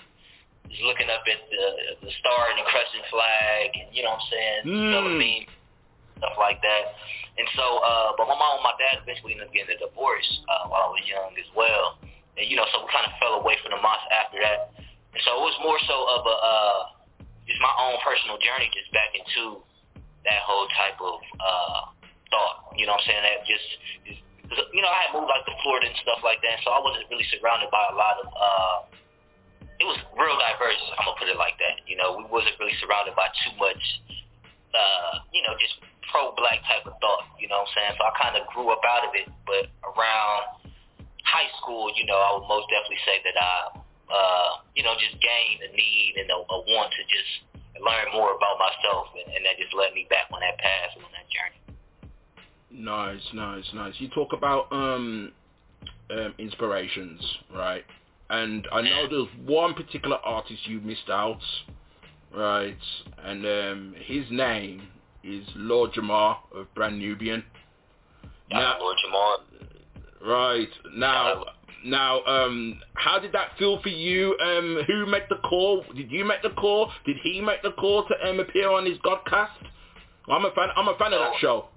just looking up at the the star and the crescent flag, and you know what I'm saying, Mm. Stuff like that. And so, uh, but my mom and my dad eventually ended up getting a divorce uh, while I was young as well. And you know, so we kind of fell away from the mosque after that. And so it was more so of a uh, just my own personal journey, just back into that whole type of uh, thought. You know what I'm saying? That just, just 'cause, you know, I had moved like to Florida and stuff like that, so I wasn't really surrounded by a lot of. Uh, it was real diverse. I'm gonna put it like that. You know, we wasn't really surrounded by too much, pro-black type of thought. You know what I'm saying? So I kind of grew up out of it, but around high school, you know, I would most definitely say that I, uh, you know, just gained a need and a, a want to just learn more about myself, and, and that just led me back on that path and on that journey. Nice, nice, nice. You talk about um, um, inspirations, right? And I know there's one particular artist you missed out, right? And um, his name is Lord Jamar of Brand Nubian. Now, Lord Jamar. right now, now, um, how did that feel for you? Um, who made the call? Did you make the call? Did he make the call to um, appear on his Godcast? I'm a fan. I'm a fan of that show.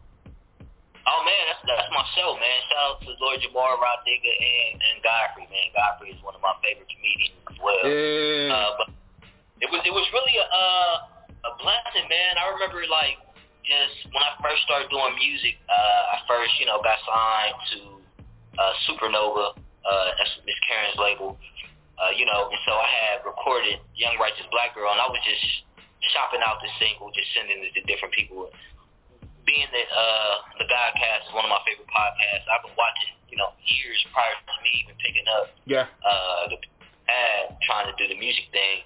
Oh man, that's that's my show, man. Shout out to Lord Jamar, Rah Digga, and and Godfrey, man. Godfrey is one of my favorite comedians as well. Yeah. Uh, but it was it was really a uh, a blessing, man. I remember like just when I first started doing music, uh, I first you know got signed to uh, Supernova. Uh, that's Miss Karyn's label. Uh, you know, and so I had recorded Young Righteous Black Girl, and I was just shopping out the single, just sending it to different people being that uh, the Godcast is one of my favorite podcasts, I've been watching, you know, years prior to me even picking up Yeah. uh, the ad, trying to do the music thing.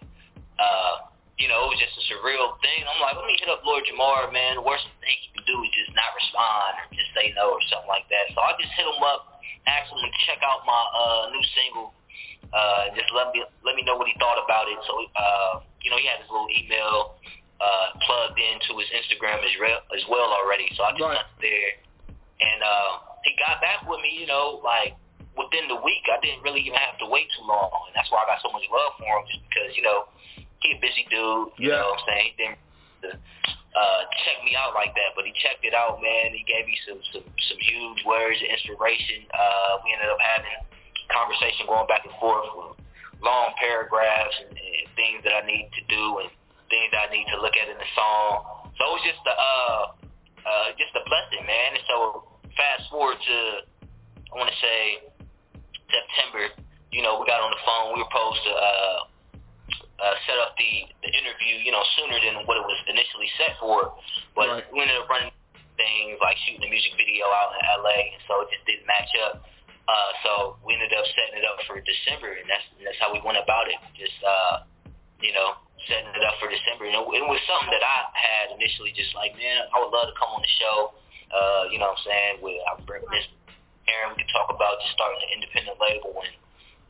Uh, you know, it was just a surreal thing. I'm like, let me hit up Lord Jamar, man. The worst thing you can do is just not respond or just say no or something like that. So I just hit him up, asked him to check out my uh, new single. Uh, just let me let me know what he thought about it. So uh, you know, he had his little email uh, plugged into his Instagram as, re- as well already. So I just Right. went there, and uh, he got back with me. You know, like within the week. I didn't really even have to wait too long, and that's why I got so much love for him. Just because you know he a busy dude. You Yeah. know what I'm saying? He didn't uh, check me out like that, but he checked it out, man. He gave me some some, some huge words of inspiration. Uh, we ended up having conversation going back and forth with long paragraphs and, and things that I need to do and things that I need to look at in the song. So it was just a uh, uh, just a blessing, man. And so fast forward to I want to say September. You know, we got on the phone. We were supposed to uh, uh, set up the the interview, you know, sooner than what it was initially set for. But Right. we ended up running things like shooting a music video out in LA, and so it just didn't match up. Uh, so we ended up setting it up for December, and that's and that's how we went about it. Just uh, you know, setting it up for December. And it, it was something that I had initially, just like, man, I would love to come on the show. Uh, you know what I'm saying? With I bring Miss Karyn, we could talk about just starting an independent label and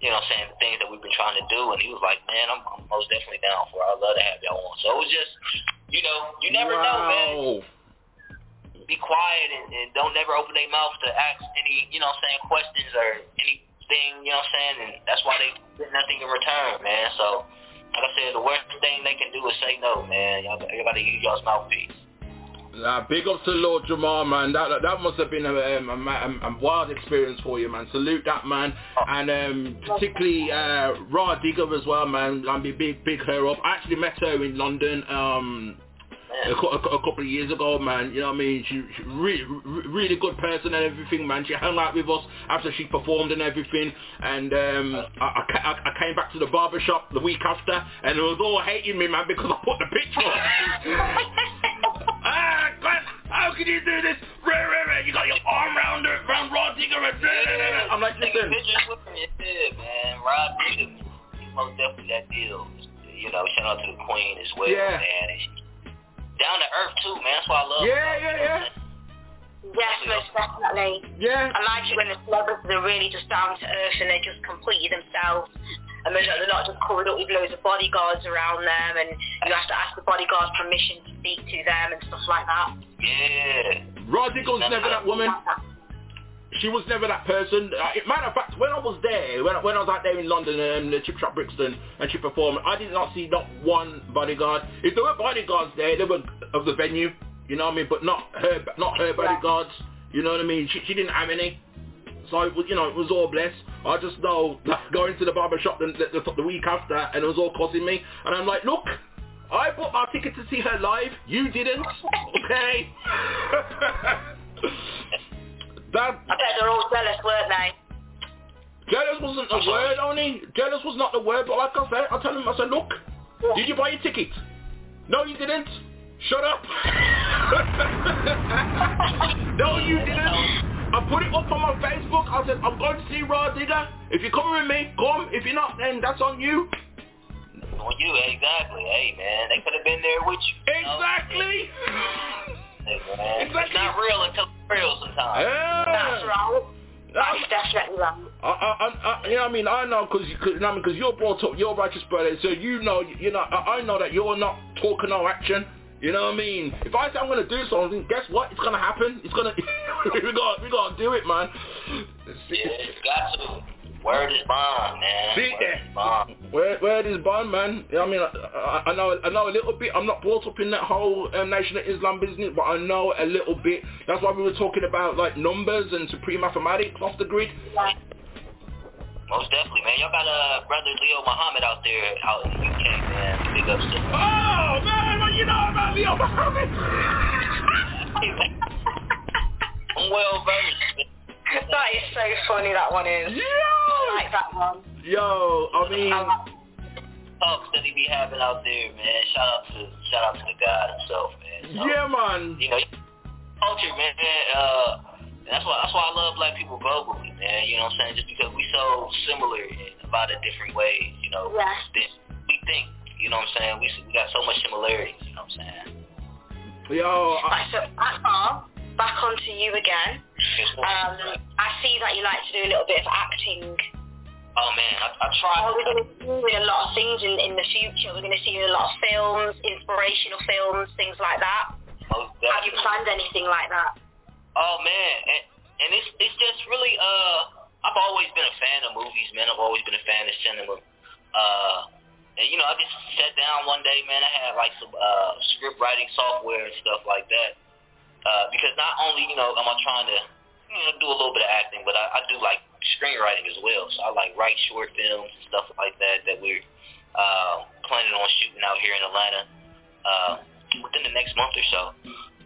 you know what I'm saying, the things that we've been trying to do. And he was like, man, I'm, I'm most definitely down for it. I'd love to have y'all on. So it was just, you know, you never know, man. Be quiet and, and don't never open their mouth to ask any, you know what I'm saying, questions or anything, you know what I'm saying? And that's why they get nothing in return, man. So, like I said, the worst thing they can do is say no, man. Y'all, to use y'all's mouthpiece. Uh, big up to Lord Jamar, man. That that, must have been a, um, a, a, a wild experience for you, man. Salute that, man. And um, particularly uh, Rah Digga as well, man. I'm big, big, big her up. I actually met her in London um, a, a, a couple of years ago, man. You know what I mean? She, she really, really good person and everything, man. She hung out with us after she performed and everything. And um, I, I, I I came back to the barber shop the week after, and it was all hating me, man, because I put the picture. *laughs* Glenn, how can you do this? Ray, Ray, Ray, you got your arm round her, round Rah Digga. and- I'm like, Taking listen. pictures with me, yeah, man. Rah Digga, he's most definitely that deal. You know, shout out to the Queen as well, Yeah. man. And she, down to earth too, man. That's why I love. Yeah, her. yeah, yeah. Yes, most definitely. Yeah. I like it when the celebrities are really just down to earth and they're just completely themselves. And they're not, they're not just covered up with loads of bodyguards around them and you have to ask the bodyguards permission to speak to them and stuff like that. Yeah. Rah Digga was never that woman. She was never that person. Uh, matter of fact, when I was there, when I, when I was out there in London, um, the Chip Shop Brixton, and she performed, I did not see not one bodyguard. If there were bodyguards there, they were of the venue, you know what I mean, but not her, not her bodyguards. You know what I mean? She, she didn't have any. So it was, you know, it was all blessed. I just know that going to the barber shop the, the, the, the week after, and it was all costing me. And I'm like, look, I bought my ticket to see her live. You didn't. Okay. *laughs* that I bet they're all jealous, weren't they? Jealous wasn't the word, only. Jealous was not the word, but like I said, I tell him, I said, look, did you buy your ticket? No, you didn't. Shut up. *laughs* no, you didn't. *laughs* I put it up on my Facebook. I said, I'm going to see Rah Digga. If you're coming with me, come. If you're not, then that's on you. On you, exactly. Hey, man, they could have been there with you. Exactly. Hey, man. It's not real until it's real sometimes. Yeah. That's right. That's definitely right. I, I, I, you know what I mean? I know because you, cause, you know what I mean? Cause you're brought up, you're righteous brother, so you know, you know, I, I know that you're not talking no action. You know what I mean? If I say I'm gonna do something, guess what? It's gonna happen. It's gonna. *laughs* we got, we gotta do it, man. Yeah, it's got to. Word is bond, man. See Word is bond. Where, where is bond, man? You know I mean, I, I, I know, I know a little bit. I'm not brought up in that whole um, Nation of Islam business, but I know a little bit. That's why we were talking about like numbers and supreme mathematics off the grid. Most definitely, man. Y'all got uh, brother Leo Muhammad out there out in the UK, man. Big ups to Oh man, what you know about Leo Muhammad? *laughs* I'm well versed. That is so funny, that one is. I like that one. Yo, I mean, talks that he be having out there, man. Shout out to shout out to the God himself, man. So, yeah, man. You know, culture, man. Uh, and that's why that's why I love black people globally, man. You know what I'm saying? Just because we so similar in about a lot of different ways, you know. Yeah. Than we think. You know what I'm saying? We we got so much similarities. You know what I'm saying? Yo, I, uh, Right, so at our, back onto you again. Um, I see that you like to do a little bit of acting. Oh man, I, I try. Oh, we're going to see you in a lot of things in, in the future. We're going to see you in a lot of films, inspirational films, things like that. Most Have you planned anything like that? Oh man, and, and it's it's just really uh I've always been a fan of movies, man. I've always been a fan of cinema. Uh and you know, I just sat down one day, man, I had like some uh script writing software and stuff like that. Uh because not only, you know, am I trying to you know, do a little bit of acting, but I, I do like screenwriting as well. So I like write short films and stuff like that that we're uh planning on shooting out here in Atlanta uh within the next month or so.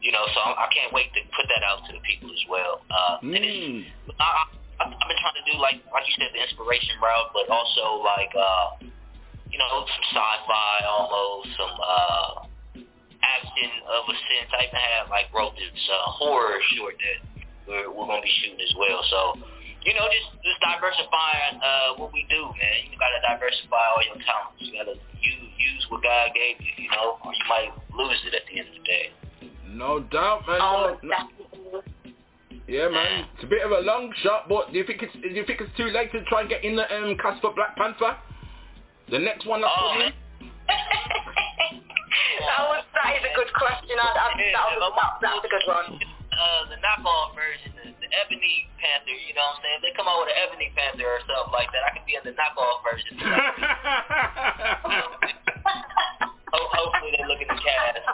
You know, so I, I can't wait to put that out to the people as well. Uh, and it's, I, I, I've been trying to do like, like you said, the inspiration route, but also like, uh, you know, some sci-fi almost, some uh, action of a sense. I even had like wrote this uh, horror short that we're, we're gonna be shooting as well. So, you know, just just diversifying uh, what we do, man. You gotta diversify all your talents. You gotta use use what God gave you, you know, or you might lose it at the end of the day. No doubt, man. Oh, No- no- Yeah, man. It's a bit of a long shot, but do you think it's do you think it's too late to try and get in the um, cast for Black Panther? The next one that's coming. *laughs* That was that is a good question. I, I, that was, that, that's a good one. uh, the knockoff version, the, the Ebony Panther, you know what I'm saying? If they come out with an Ebony Panther or something like that, I could be in the knockoff version. *laughs* Ho- hopefully they're looking to cast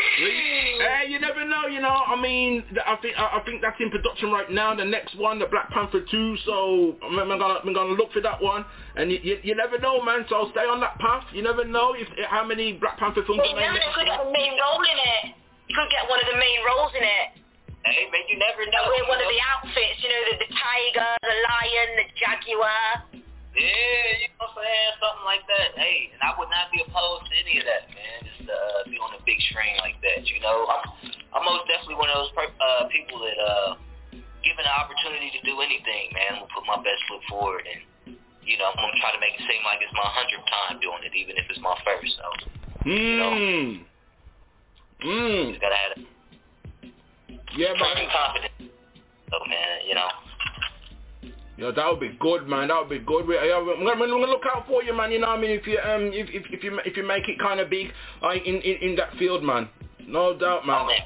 for it too. Hey, you never know, you know. I mean, I think I I think that's in production right now. The next one, the Black Panther two. So I'm, I'm gonna I'm gonna look for that one. And you, you, you never know, man. So I'll stay on that path. You never know if how many Black Panther films You are made never next could year. get the main role in it. You could get one of the main roles in it. Hey, man, you never And know. wear one you of the outfits, you know, the, the tiger, the lion, the jaguar. Yeah, you know what I'm saying? Something like that. Hey, and I would not be opposed to any of that, man. Just uh, be on a big screen like that, you know? I'm, I'm most definitely one of those per- uh, people that, uh, given the opportunity to do anything, man, will put my best foot forward. And, you know, I'm going to try to make it seem like it's my hundredth time doing it, even if it's my first. So, Hmm. Hmm. just got to have Yeah, man. confidence. So, man, you know. Yo, that would be good, man. That would be good. We, yeah, we're, gonna, gonna look out for you, man. You know what I mean? If you um, if if, if you if you make it kind of big, like in, in in that field, man. No doubt, man. Oh, man.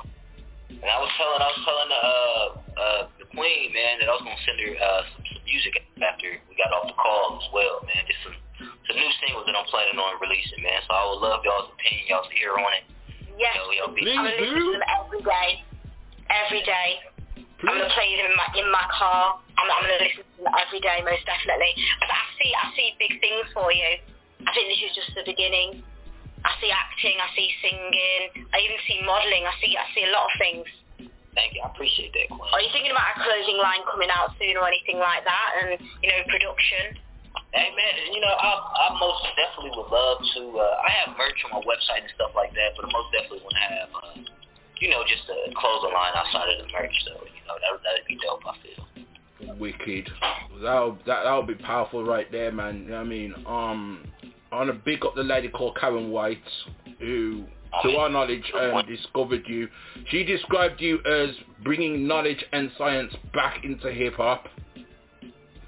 And I was telling, I was telling the uh, uh, the queen, man, that I was gonna send her uh, some, some music after we got off the call as well, man. Just some some new singles that I'm planning on releasing, man. So I would love y'all's opinion, y'all's ear on it. Yes. You know, y'all be, I'm gonna listen to them every day. Every day. I'm gonna play them in my in my car. I'm, I'm gonna listen to them every day, most definitely. But I see I see big things for you. I think this is just the beginning. I see acting, I see singing, I even see modelling. I see I see a lot of things. Thank you, I appreciate that, Queen. Are you thinking about a clothing line coming out soon or anything like that? And you know, production. Hey man, you know, I, I most definitely would love to. Uh, I have merch on my website and stuff like that, but I most definitely want to have, uh, you know, just a clothing line outside of the merch. So you know, that that'd be dope. I feel. Wicked. That'll that that'll be powerful right there, man. You know what I mean? Um, I want to big up the lady called Karyn White, who, to our knowledge, um, discovered you. She described you as bringing knowledge and science back into hip hop.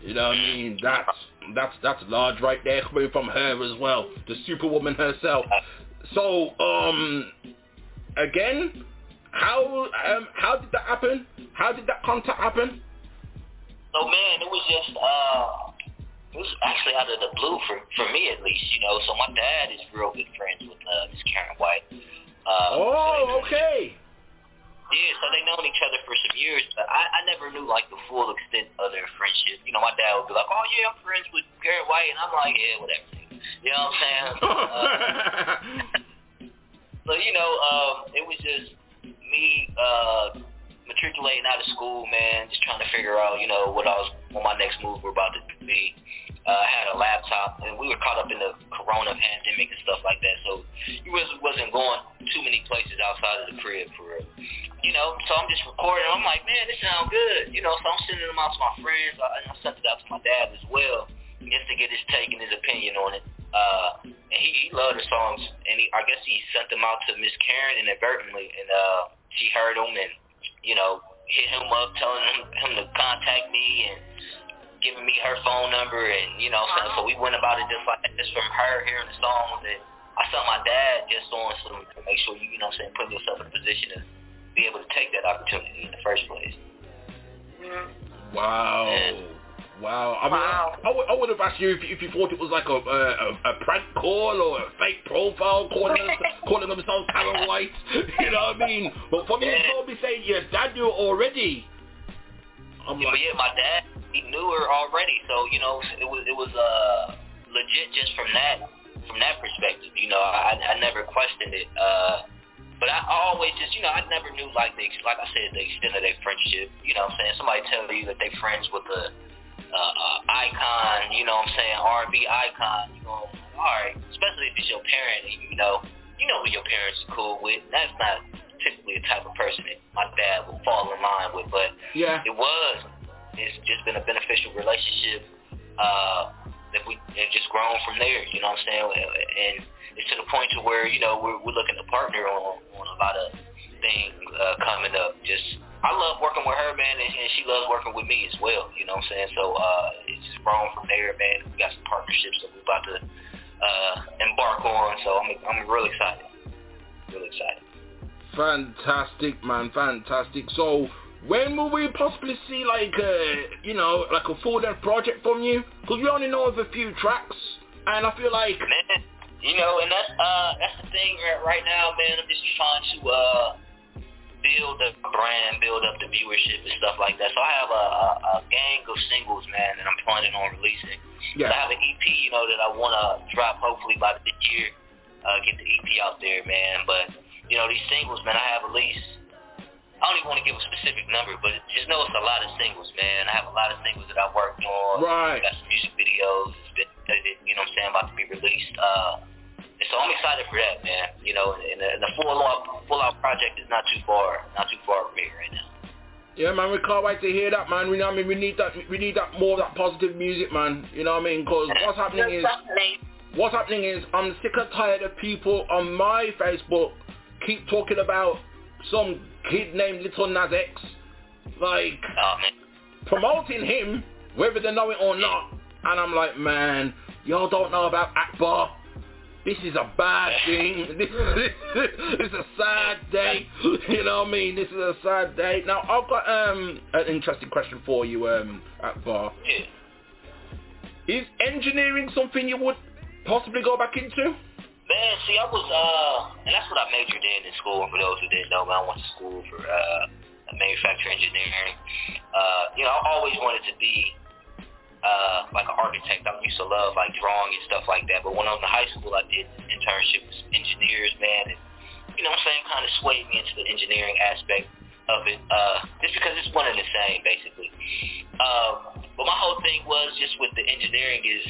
You know what I mean? That's that's that's large right there, coming from her as well, the superwoman herself. So, um, again, how um how did that happen? How did that contact happen? So man, it was just uh it was actually out of the blue for for me at least, you know. So my dad is real good friends with uh Miss Karyn White. Uh Oh, okay. Yeah, so they known each other for some years, but I, I never knew like the full extent of their friendship. You know, my dad would be like, "Oh yeah, I'm friends with Karyn White," and I'm like, "Yeah, whatever." You know what I'm saying? *laughs* uh, so you know, um, it was just me uh, matriculating out of school, man, just trying to figure out, you know, what I was, what my next move were about to be. Uh, I had a laptop, and we were caught up in the Corona pandemic and stuff like that, so you really wasn't going too many places outside of the crib for real. You know, so I'm just recording. I'm like, man, this sounds good. You know, so I'm sending them out to my friends. I, I sent it out to my dad as well, just to get his take and his opinion on it. Uh, and he, he loved the songs, and he, I guess he sent them out to Miss Karyn inadvertently, and uh, she heard them, and you know, hit him up, telling him, him to contact me and giving me her phone number and you know what I'm so we went about it just like that, just from her hearing the song that I saw my dad just on some to make sure you you know what I'm saying putting yourself in a position to be able to take that opportunity in the first place. Mm-hmm. Wow. Wow. I mean, Wow. I, would, I would have asked you if, if you thought it was like a, a, a, prank call or a fake profile calling, them, *laughs* calling themselves Karyn White. *laughs* You know what I mean? But for me to probably say your dad knew already. I'm Yeah, like, yeah, my dad he knew her already, so you know it was it was uh legit just from that from that perspective. You know, I I never questioned it. Uh, but I always just you know I never knew like the like I said the extent of their friendship. You know, what I'm saying somebody tell you that they friends with a uh, uh, icon. You know, what I'm saying R&B icon. You know, all right, especially if it's your parent and you know you know what your parents are cool with. That's not typically the type of person that my dad would fall in line with, but yeah. it was. It's just been a beneficial relationship. Uh, that we have just grown from there. You know what I'm saying? And it's to the point to where you know we're, we're looking to partner on on a lot of things uh, coming up. Just I love working with her, man, and, and she loves working with me as well. You know what I'm saying? So uh, it's just grown from there, man. We got some partnerships that we're about to uh, embark on. So I'm I'm really excited. Really excited. Fantastic, man, fantastic. So, when will we possibly see like a, you know, like a full length project from you? Because we only know of a few tracks, and I feel like, man, you know, and that's uh that's the thing right, right now, man. I'm just trying to uh build a brand, build up the viewership and stuff like that. So I have a, a, a gang of singles, man, that I'm planning on releasing. Yeah. So I have an EP, you know, that I want to drop hopefully by this year. Uh, get the EP out there, man. But you know, these singles, man, I have at least. I don't even want to give a specific number, but just know it's a lot of singles, man. I have a lot of singles that I worked on. Right. Got some music videos. Been, edited, you know what I'm saying, about to be released. Uh, so I'm excited for that, man. You know, and the, and the full out full out project is not too far, not too far from me right now. yeah, man, we can't wait to hear that, man. We know, I mean, we need that, we need that more of that positive music, man. You know what I mean? Because what's happening is, what's happening is, I'm sick and tired of people on my Facebook keep talking about some kid named Lil Nas X, like oh, promoting him, whether they know it or not. And I'm like, man, y'all don't know about Akbar. This is a bad thing. *laughs* This, this, this is a sad day. You know what I mean? This is a sad day. Now I've got um an interesting question for you, um, Akbar. Is engineering something you would possibly go back into? Man, see, I was, uh, and that's what I majored in in school. And for those who didn't know, man, I went to school for uh, manufacturing engineering. Uh, you know, I always wanted to be uh, like an architect. I used to love like drawing and stuff like that. But when I was in high school, I did an internship with engineers, man, and you know what I'm saying, kind of swayed me into the engineering aspect of it. Uh, just because it's one and the same, basically. Um, but my whole thing was just with the engineering is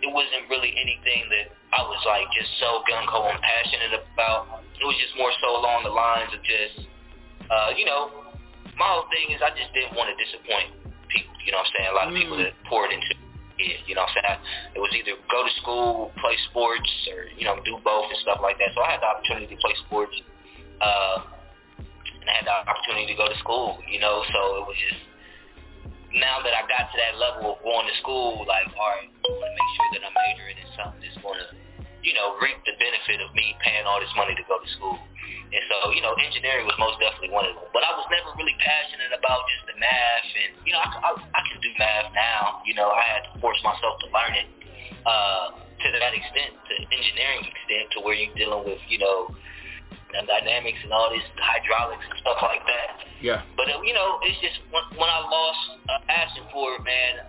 it wasn't really anything that I was like just so gung ho and passionate about. It was just more so along the lines of just, uh, you know, my whole thing is I just didn't want to disappoint people. You know what I'm saying? A lot of people that poured into it. You know what I'm saying? It was either go to school, play sports, or you know do both and stuff like that. So I had the opportunity to play sports, uh, and I had the opportunity to go to school. You know, so it was just now that I got to that level of going to school, like, all right, I want to make sure that I'm majoring in something that's going to, you know, reap the benefit of me paying all this money to go to school. And so, you know, engineering was most definitely one of them. But I was never really passionate about just the math. And, you know, I, I, I can do math now. You know, I had to force myself to learn it uh, to that extent, to engineering extent, to where you're dealing with, you know, and dynamics and all this hydraulics and stuff like that. Yeah. But uh, you know, it's just when, when I lost uh, passion for it, man.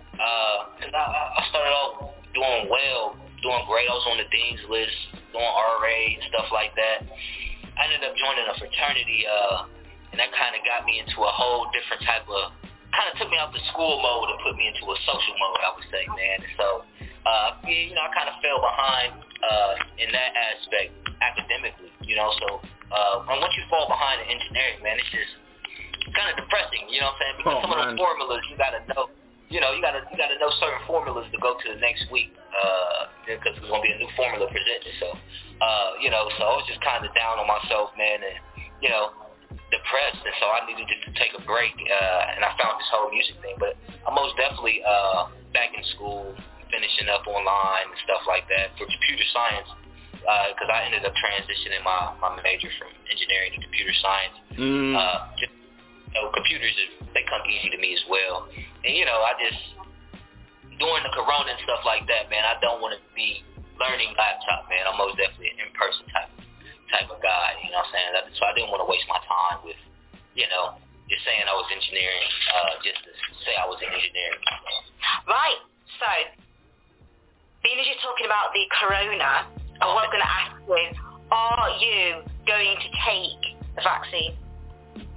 Because I, I started off doing well, doing great. I was on the dean's list, doing RA and stuff like that. I ended up joining a fraternity, uh, and that kind of got me into a whole different type of. Kind of took me out the school mode and put me into a social mode, I would say, man. So, uh, yeah, you know, I kind of fell behind uh, in that aspect academically, you know. So, uh, and once you fall behind in engineering, man, it's just kind of depressing, you know what I'm saying? Because Oh, some of man. those formulas you gotta know, you know, you gotta you gotta know certain formulas to go to the next week, uh, because there's gonna be a new formula presented. So, uh, you know, so I was just kind of down on myself, man, and you know, depressed, and so I needed just to take a break. Uh, and I found this whole music thing. But I'm most definitely uh, back in school, finishing up online and stuff like that for computer science. Because I ended up transitioning my, my major from engineering to computer science. Mm. Uh, just, you know, computers, are- they come easy to me as well. And, you know, I just, during the corona and stuff like that, man, I don't want to be learning laptop, man. I'm most definitely an in-person type type of guy, you know what I'm saying? So I didn't want to waste my time with, you know, just saying I was engineering, uh, just to say I was in engineering. Right. So, being as you're talking about the corona, I was going to ask you, are you going to take the vaccine?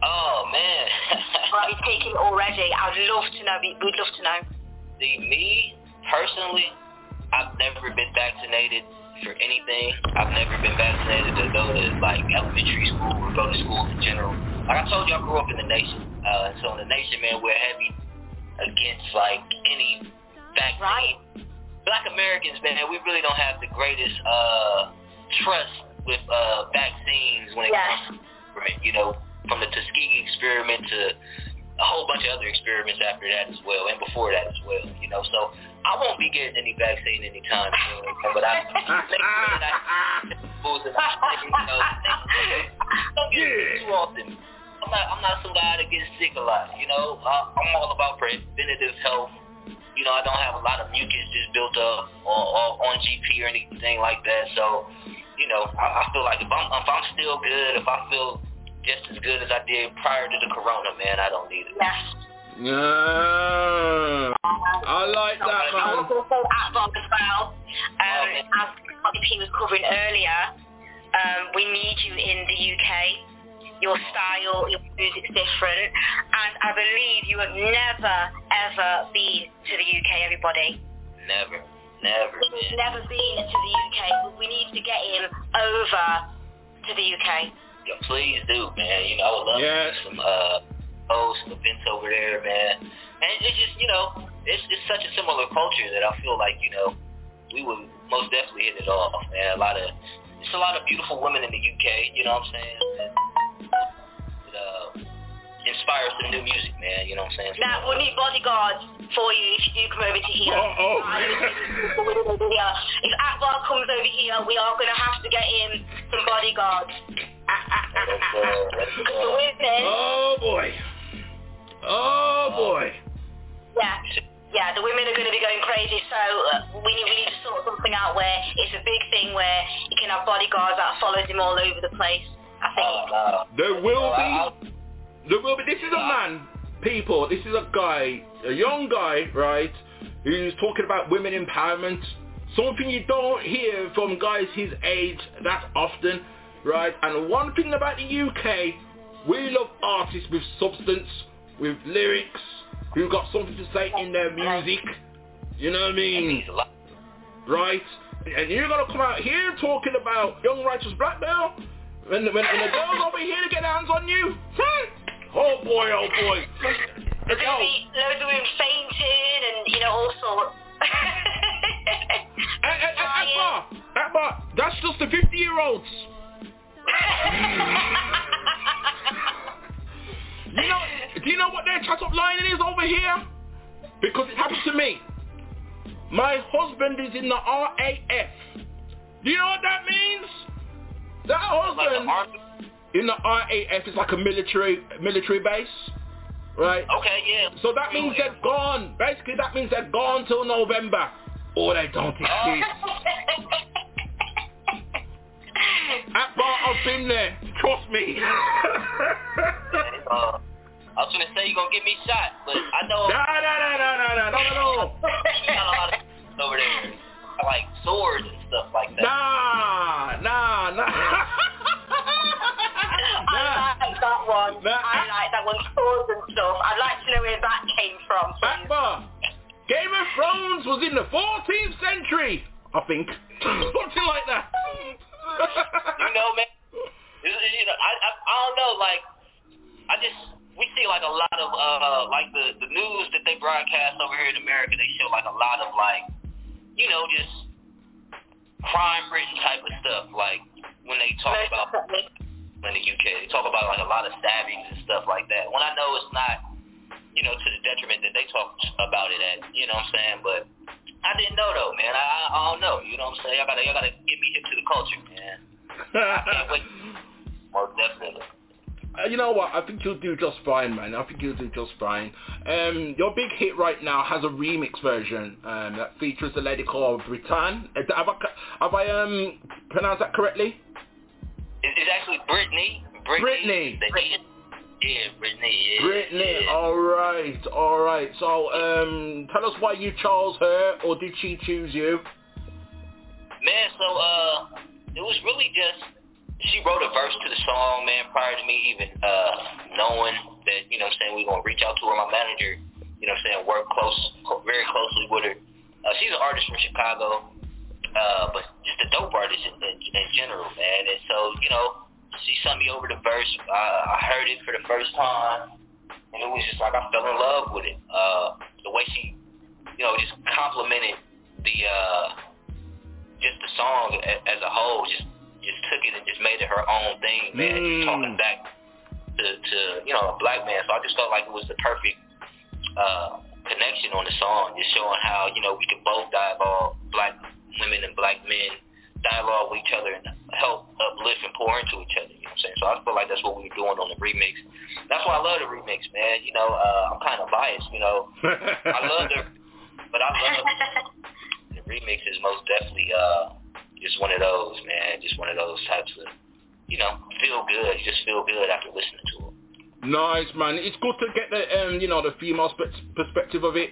Oh, man. *laughs* Are you taking already? I'd love to know. We- We'd love to know. See, me, personally, I've never been vaccinated for anything. I've never been vaccinated to go to, like, elementary school or go to school in general. Like I told you, I grew up in the nation. Uh, so in the nation, man, we're heavy against, like, any vaccine. Black Americans, man, we really don't have the greatest uh, trust with uh, vaccines when it comes to government, you know, from the Tuskegee experiment to a whole bunch of other experiments after that as well, and before that as well, you know. So I won't be getting any vaccine anytime soon, but I *laughs* make sure that I fools that I, you know, don't get it too often. I'm not, I'm not some guy that gets sick a lot, you know. Uh, I'm all about preventative health. You know, I don't have a lot of mucus just built up or, or on GP or anything like that. So, you know, I, I feel like if I'm if I'm still good, if I feel just as good as I did prior to the corona, man, I don't need it. Yeah. I like that, I man. was also at Bob as well. Um, as Bobby P was covering earlier, um, we need you in the UK. Your style, your music's different. And I believe you have never, ever been to the UK, everybody. Never, never, He's never been to the UK. We need to get him over to the UK. Yeah, please do, man. You know, I would love to do some uh some events over there, man. And it's just, you know, it's it's such a similar culture that I feel like, you know, we would most definitely hit it off, man. A lot of it's a lot of beautiful women in the UK, you know what I'm saying? Uh, inspire some new music, man. You know what I'm saying? Now, we'll need bodyguards for you if you do come over to here. Oh, oh. *laughs* if Akbar comes over here, we are going to have to get in some bodyguards. Because the women, Oh boy. Oh uh, boy. yeah, yeah, the women are going to be going crazy. So uh, we need we need to sort something out where it's a big thing where you can have bodyguards that follows him all over the place. I think. Uh, uh, there will be. There will be. This is a man, people. This is a guy, a young guy, right, who's talking about women empowerment. Something you don't hear from guys his age that often, right? And one thing about the UK, we love artists with substance, with lyrics, who've got something to say in their music. You know what I mean? Right? And you're gonna come out here talking about young righteous black girl when when, when the girls over here to get hands on you. Oh boy, oh boy. There's going to be loads of women fainting and, you know, all sorts. Akbar, *laughs* Akbar, that's just the 50 year olds. *laughs* you know, do you know what their chat up line is over here? Because it happened to me. My husband is in the RAF. Do you know what that means? That husband in the RAF it's like a military military base, right? Okay, yeah. So that means they're gone. Basically, that means they're gone till November, or they don't oh. exist. *laughs* Akbar, I've been there. Trust me. uh, I was gonna say you're gonna get me shot, but I know. No, no, no, no, no, no, no, no. no. over there, like swords and stuff like that. Nah, nah, nah. *laughs* I like that one. I like that one. Swords and stuff. I'd like to know where that came from. Akbar, Game of Thrones was in the 14th century, I think. Something like that. you know, man. You know, I, I I don't know. Like, I just we see like a lot of uh like the the news that they broadcast over here in America. They show like a lot of like, you know, just crime written type of stuff. Like when they talk about in the UK. They talk about like a lot of stabbings and stuff like that. When I know it's not, you know, to the detriment that they talk about it at. You know what I'm saying? But I didn't know though, man. I, I don't know. You know what I'm saying? Y'all gotta y'all gotta get me hip to the culture, man. I can't wait. *laughs* Most definitely. Uh, you know what? I think you'll do just fine, man. I think you'll do just fine. Um, your big hit right now has a remix version um, that features a lady called Britann. Uh, Have I, have I um, pronounced that correctly? It's, actually Brittany. Brittany. The- yeah, Brittany. Yeah, Brittany. Yeah. All right, all right. So, um, tell us why you chose her, or did she choose you? Man, so uh, it was really just she wrote a verse to the song, man, prior to me even uh knowing that, you know what I'm saying, we are gonna reach out to her, my manager, you know what I'm saying, work close very closely with her. Uh she's an artist from Chicago, uh, but just a dope artist in, in, in general, man. So, you know, she sent me over the verse. Uh, I heard it for the first time, and it was just like I fell in love with it. Uh, the way she, you know, just complimented the uh, just the song a- as a whole. Just just took it and just made it her own thing, man. Just Mm. talking back to to you know a black man. So I just felt like it was the perfect uh, connection on the song, just showing how you know we could both dialogue, black women and black men dialogue with each other and help uplift and pour into each other. You know what I'm saying? So I feel like that's what we were doing on the remix. That's why I love the remix, man. You know, uh, I'm kind of biased. You know, I love the, *laughs* but I love the remix is most definitely uh, just one of those, man. Just one of those types of, you know, feel good. You just feel good after listening to it. Nice, man. It's good to get the, um, you know, the female spe- perspective of it.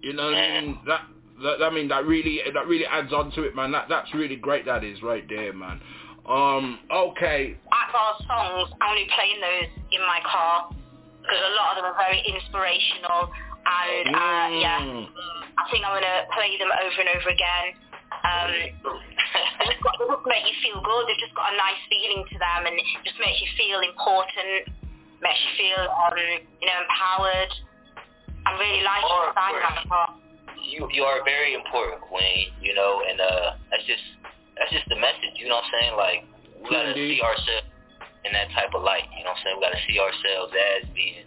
You know what I mean? That, that, I mean, that really, that really adds on to it, man. That, that's really great. That is right there, man. Um, okay. Akbar's songs, I'm only playing those in my car because a lot of them are very inspirational and uh, yeah, Mm. I think I'm gonna play them over and over again. Um, *laughs* they just got- they just make you feel good. They've just got a nice feeling to them, and it just makes you feel important. Makes you feel, um, you know, empowered. I'm really sound of that. You you are very important, Queen. You know, and uh, that's just that's just the message. You know what I'm saying? Like we gotta Indeed. see ourselves in that type of light. You know what I'm saying? We gotta see ourselves as being,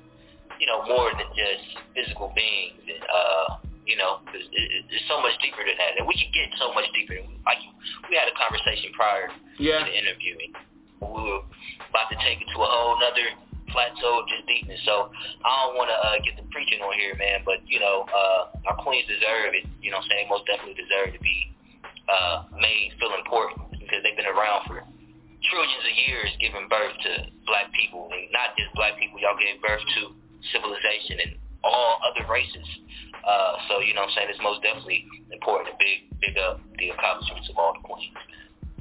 you know, more than just physical beings. And uh, you know, 'cause it, it, it's so much deeper than that, and we can get so much deeper. Like we had a conversation prior Yeah. to the interview. and We were about to take it to a whole nother plateau of just deepness. So I don't want to uh, get the preaching on here, man. But you know, uh, our queens deserve it. You know, what I'm saying most definitely deserve to be uh, made feel important because they've been around for trillions of years, giving birth to black people, and not just black people. Y'all gave birth to civilization and all other races. Uh, so you know, what I'm saying it's most definitely important to big big up the accomplishments of all the queens,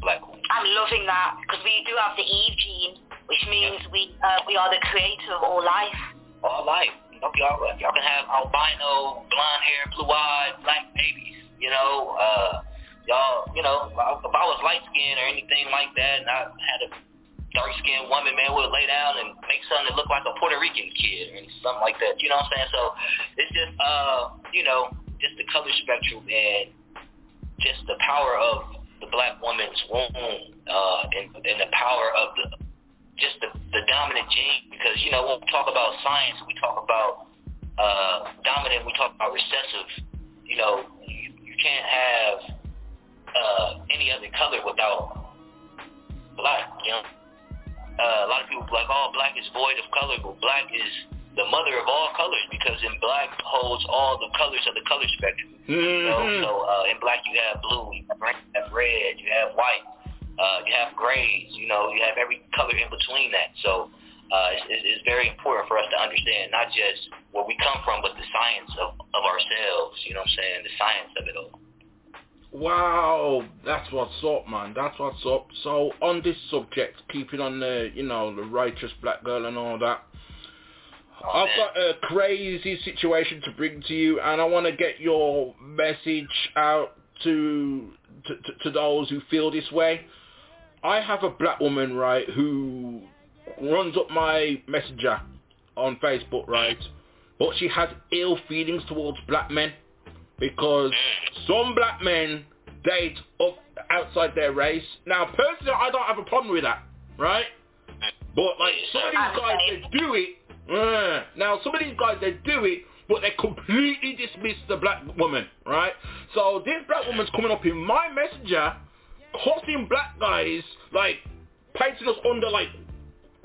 black queens. I'm loving that because we do have the Eve gene, which means we uh, we are the creator of all life. all life. Y'all, y'all, can have albino, blonde hair, blue eyed, black babies. You know, uh, y'all, you know, if I was light skinned or anything like that, and I had a dark skinned woman, man, would lay down and make something that looked like a Puerto Rican kid or something like that. You know what I'm saying? So it's just, uh, you know, just the color spectrum and just the power of the black woman's womb uh, and, and the power of the just the, the dominant gene because you know when we talk about science we talk about uh, dominant we talk about recessive you know you, you can't have uh, any other color without black you know? Uh, a lot of people like oh black is void of color but black is the mother of all colors because in black holds all the colors of the color spectrum you know Mhm. so uh, in black you have blue you have red, you have, red, you have white uh, you have grays, you know, you have every color in between that. So uh, it's, it's it's very important for us to understand not just where we come from, but the science of, of ourselves, you know what I'm saying, the science of it all. Wow, that's what's up, man. That's what's up. So on this subject, keeping on the, you know, the righteous black girl and all that, I've got a crazy situation to bring to you, and I want to get your message out to, to to those who feel this way. I have a black woman, right, who runs up my messenger on Facebook, right, but she has ill feelings towards black men because some black men date up outside their race. Now, personally, I don't have a problem with that, right? But like some of these guys, they do it. Now some of these guys, they do it, but they completely dismiss the black woman, right? So this black woman's coming up in my messenger, causing black guys like painting us under like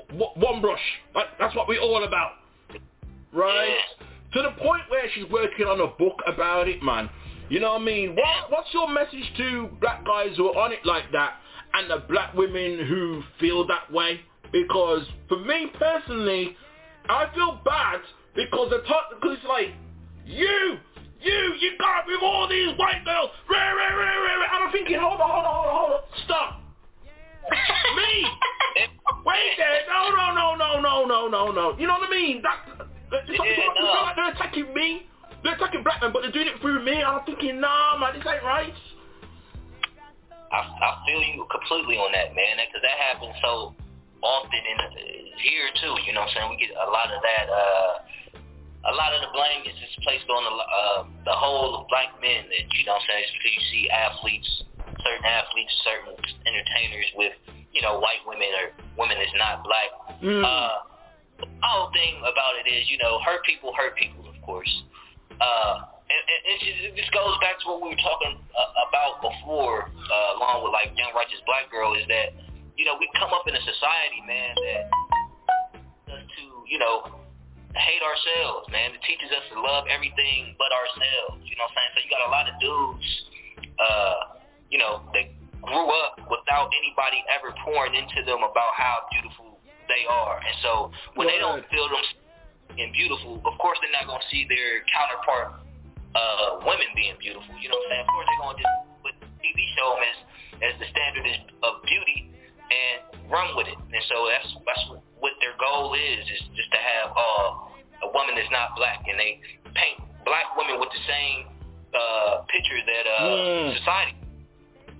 w- one brush. Like that's what we're all about, right? To the point where she's working on a book about it, man. You know what I mean? What, what's your message to black guys who are on it like that and the black women who feel that way? Because for me personally, I feel bad because the talk because it's like you, you, you got with all these white girls, rah, rah, rah, rah, rah. and I'm thinking, hold on, hold on, hold on, hold on, stop. me, *laughs* wait there, no, no, no, no, no, no, no, no. You know what I mean? That, it's Yeah, it's no. like they're attacking me. They're attacking black men, but they're doing it through me. And I'm thinking, nah, man, this ain't right. I, I feel you completely on that, man, because that happens so often in here too. You know what I'm saying? We get a lot of that. uh A lot of the blame is just placed on the uh, the whole of black men. That you know what I'm saying? It's because you see athletes, certain athletes, certain entertainers with you know white women or women that's not black. Mm. Uh, the whole thing about it is, you know, hurt people hurt people, of course. Uh, and, and it, just, it just goes back to what we were talking uh, about before, uh, along with like Young Righteous Black Girl, is that you know we come up in a society, man, that us to you know hate ourselves, man. It teaches us to love everything but ourselves. You know what I'm saying? So you got a lot of dudes, uh, you know, that grew up without anybody ever pouring into them about how beautiful they are, and so when they don't feel them being beautiful, of course they're not gonna see their counterpart uh women being beautiful. You know what I'm saying? Of course they're gonna just put TV show them as as the standard is of beauty and run with it. And so that's that's what their goal is is just to have uh, a woman that's not black and they paint black women with the same uh picture that uh Mm. society.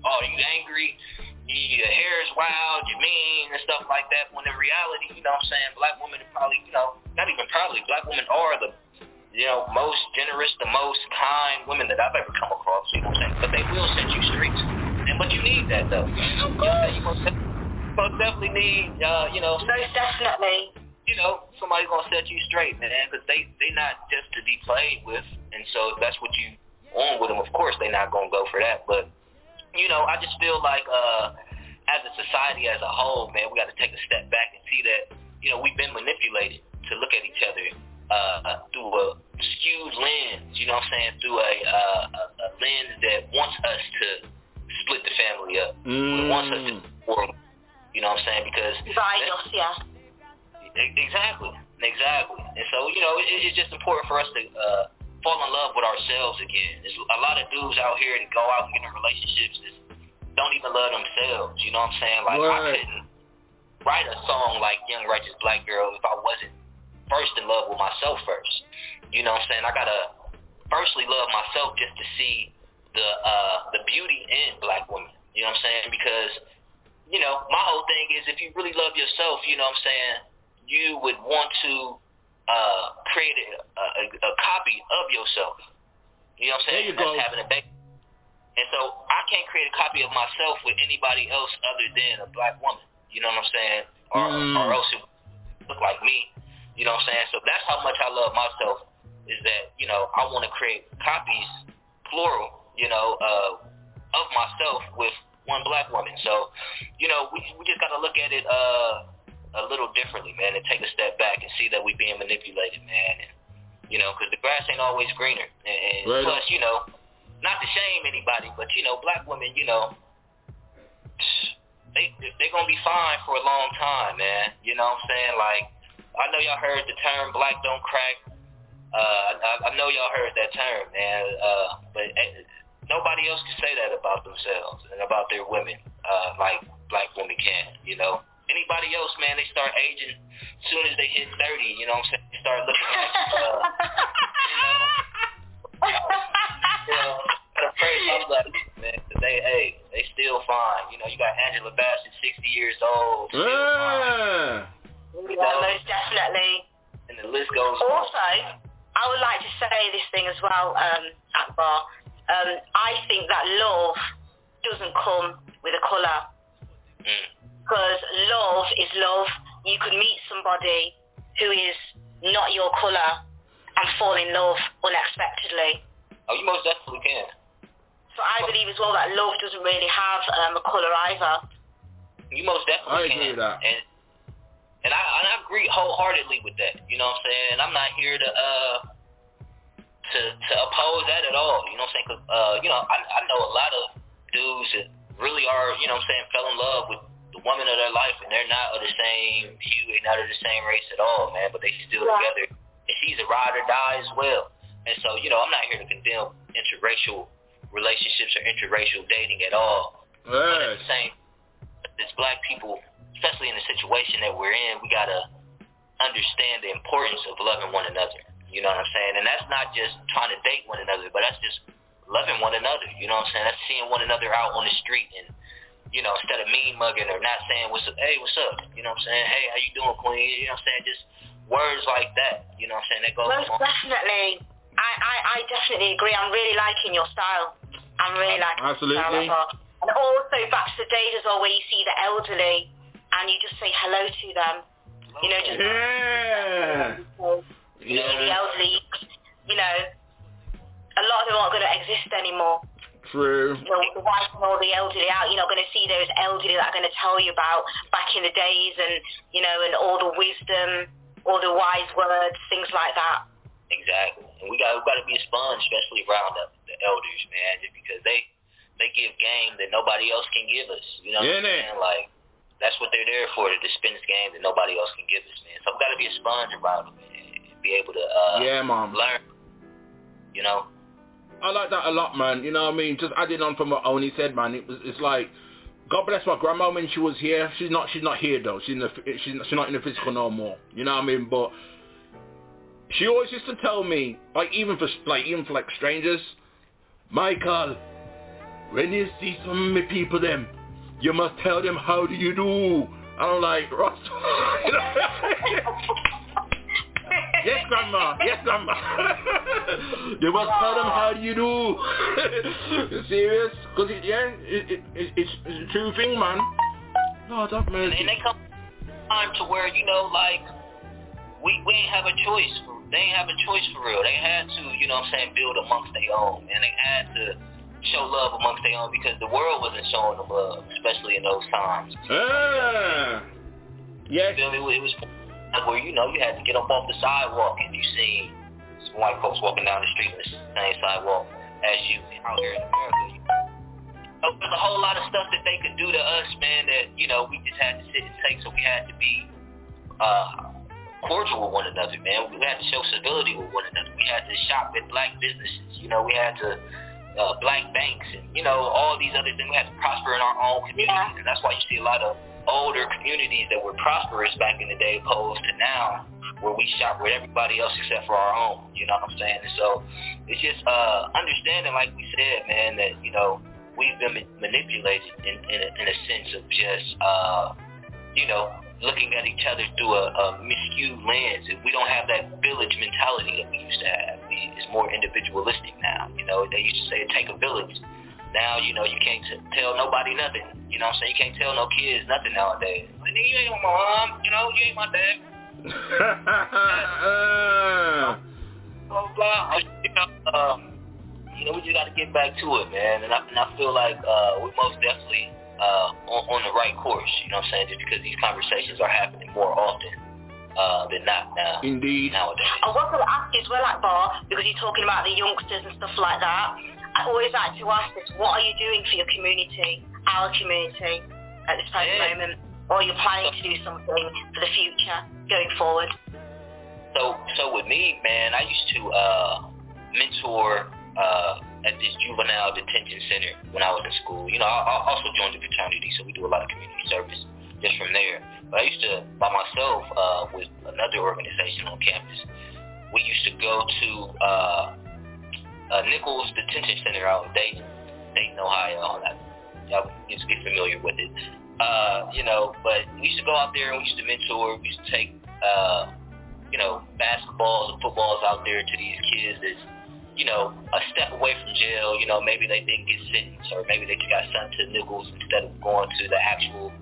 Oh, you angry? Your hair is wild, you're mean and stuff like that. When in reality, you know what I'm saying, black women are probably, you know, not even probably, black women are the you know, most generous, the most kind women that I've ever come across, you know what I'm saying? But they will set you straight. And but you need that though. Of course. You, know, you most, most definitely need uh, you know Most definitely. you know, somebody's gonna set you straight, man, because they they not just to be played with, and so if that's what you on with them, of course they're not gonna go for that. But you know, I just feel like uh, as a society as a whole, man, we got to take a step back and see that you know we've been manipulated to look at each other uh, through a skewed lens. You know what I'm saying? Through a uh, a, a lens that wants us to split the family up, Mm. wants us to or you know what I'm saying? Because Divide us, yeah. Exactly, exactly. And so, you know, it, it's just important for us to uh, fall in love with ourselves again. There's a lot of dudes out here that go out and get in relationships that don't even love themselves. You know what I'm saying? Like, I couldn't write a song like Young Righteous Black Girl if I wasn't first in love with myself first. You know what I'm saying? I gotta firstly love myself just to see the uh, the beauty in black women. You know what I'm saying? Because you know, my whole thing is if you really love yourself, you know what I'm saying, you would want to uh, create a, a, a copy of yourself. You know what I'm saying? There you That's go. having a baby. And so I can't create a copy of myself with anybody else other than a black woman. You know what I'm saying? Or, Mm. or else it would look like me. You know what I'm saying? So that's how much I love myself is that, you know, I want to create copies, plural, you know, uh, of myself with one black woman. So, you know, we, we just got to look at it uh, a little differently, man, and take a step back and see that we're being manipulated, man. And, you know, because the grass ain't always greener. And, and Right. plus, you know, not to shame anybody, but, you know, black women, you know, they they're gonna be fine for a long time, man. You know what I'm saying? Like, I know y'all heard the term "black don't crack." Uh, I, I know y'all heard that term, man. Uh, but eh, nobody else can say that about themselves and about their women, uh, like black women can. You know, anybody else, man, they start aging as soon as they hit 30. You know what I'm saying? They start looking like, uh, *laughs* you know, gotta praise my blood, man. 'cause they, hey, they still fine. You know, you got Angela Bassett, 60 years old, still fine. You Yeah, know, most definitely. and the list goes on. Also, I would like to say this thing as well, um, Akbar. Um, I think that love doesn't come with a colour. Mm. Because love is love you could meet somebody who is not your colour and fall in love unexpectedly. Oh, you most definitely can. So I believe as well that love doesn't really have um, a colour either. You most definitely I agree can. with that. And and I, and I agree wholeheartedly with that. You know what I'm saying? I'm not here to uh to to oppose that at all. You know what I'm saying? 'Cause, uh, you know, I I know a lot of dudes that really are, you know what I'm saying, fell in love with the woman of their life and they're not of the same hue, they're not of the same race at all, man, but they still Yeah. together. And she's a ride or die as well. And so, you know, I'm not here to condemn interracial relationships or interracial dating at all. But at the same, as black people, especially in the situation that we're in, we gotta understand the importance of loving one another. You know what I'm saying? And that's not just trying to date one another, but that's just loving one another. You know what I'm saying? That's seeing one another out on the street and you know, instead of mean mugging or not saying what's up, hey, what's up? You know what I'm saying? Hey, how you doing, Queen? You know what I'm saying? Just words like that. You know what I'm saying? That goes Most on. definitely. I, I, I definitely agree. I'm really liking your style. I'm really liking Absolutely. your style. as. And also back to the days as well where you see the elderly and you just say hello to them. You know, just Yeah. You know, the elderly, you know, a lot of them aren't going to exist anymore. True. You know, the wife and all the elderly out, you're not going to see those elderly that are going to tell you about back in the days and, you know, and all the wisdom, all the wise words, things like that. Exactly. And we got we got to be a sponge, especially around the, the elders, man, just because they they give game that nobody else can give us. You know what I'm Yeah, saying? Like that's what they're there for, to dispense game that nobody else can give us, man. So we got to be a sponge around them and be able to uh, Yeah, mom. learn. You know. I like that a lot, man. You know what I mean? Just adding on from what Oni said, man. It was, it's like, God bless my grandma when she was here. She's not, she's not here though. She's in the, she's, she's not in the physical no more. You know what I mean? But she always used to tell me, like even for, like even for like strangers, Michael, when you see some of my people, them, you must tell them how do you do. And I'm like, Ross. *laughs* you know? yes, grandma. Yes, grandma. *laughs* they must tell them how do you do. *laughs* serious? Cause it, yeah, it, it, it, it's, it's a true thing, man. No, that man. And they come time to where you know, like we we ain't have a choice. For, they ain't have a choice for real. They had to, you know, what I'm saying, build amongst their own, and they had to show love amongst their own because the world wasn't showing them love, especially in those times. Ah. Yes. You feel me? It was where you know you had to get up off the sidewalk and you see some white folks walking down the street on the same sidewalk as you out here in America. So There's a whole lot of stuff that they could do to us, man. That you know we just had to sit and take. So we had to be uh, cordial with one another, man. We had to show civility with one another. We had to shop at black businesses. You know, we had to uh, black banks and you know all these other things. We had to prosper in our own communities, and that's why you see a lot of older communities that were prosperous back in the day opposed to now where we shop with everybody else except for our own. You know what I'm saying? So it's just uh, understanding, like we said, man, that you know we've been manipulated in in a, in a sense of just uh, you know looking at each other through a, a miscued lens. We don't have that village mentality that we used to have. It's more individualistic now. You know, they used to say it take a village. Now, you know, you can't t- tell nobody nothing. You know what I'm saying? You can't tell no kids nothing nowadays. Like, nigga, you ain't my mom. You know, you ain't my dad. *laughs* blah, blah. You know, um, you know, we just got to get back to it, man. And I, and I feel like uh, we're most definitely uh, on, on the right course. You know what I'm saying? Just because these conversations are happening more often uh, than not now. Indeed. Nowadays. I was going to ask you as well, like Bar, because you're talking about the youngsters and stuff like that. I always like to ask this, what are you doing for your community, our community, at this present Yeah. moment? Or are you planning to do something for the future, going forward? So, so with me, man, I used to uh, mentor uh, at this juvenile detention center when I was in school. You know, I, I also joined the fraternity, so we do a lot of community service just from there. But I used to, by myself, uh, with another organization on campus, we used to go to uh, uh, Nichols Detention Center out in Dayton, Dayton, Ohio. I, y'all need to be familiar with it. Uh, you know, but we used to go out there and we used to mentor. We used to take, uh, you know, basketballs and footballs out there to these kids that's, you know, a step away from jail. You know, maybe they didn't get sentenced or maybe they just got sent to Nichols instead of going to the actual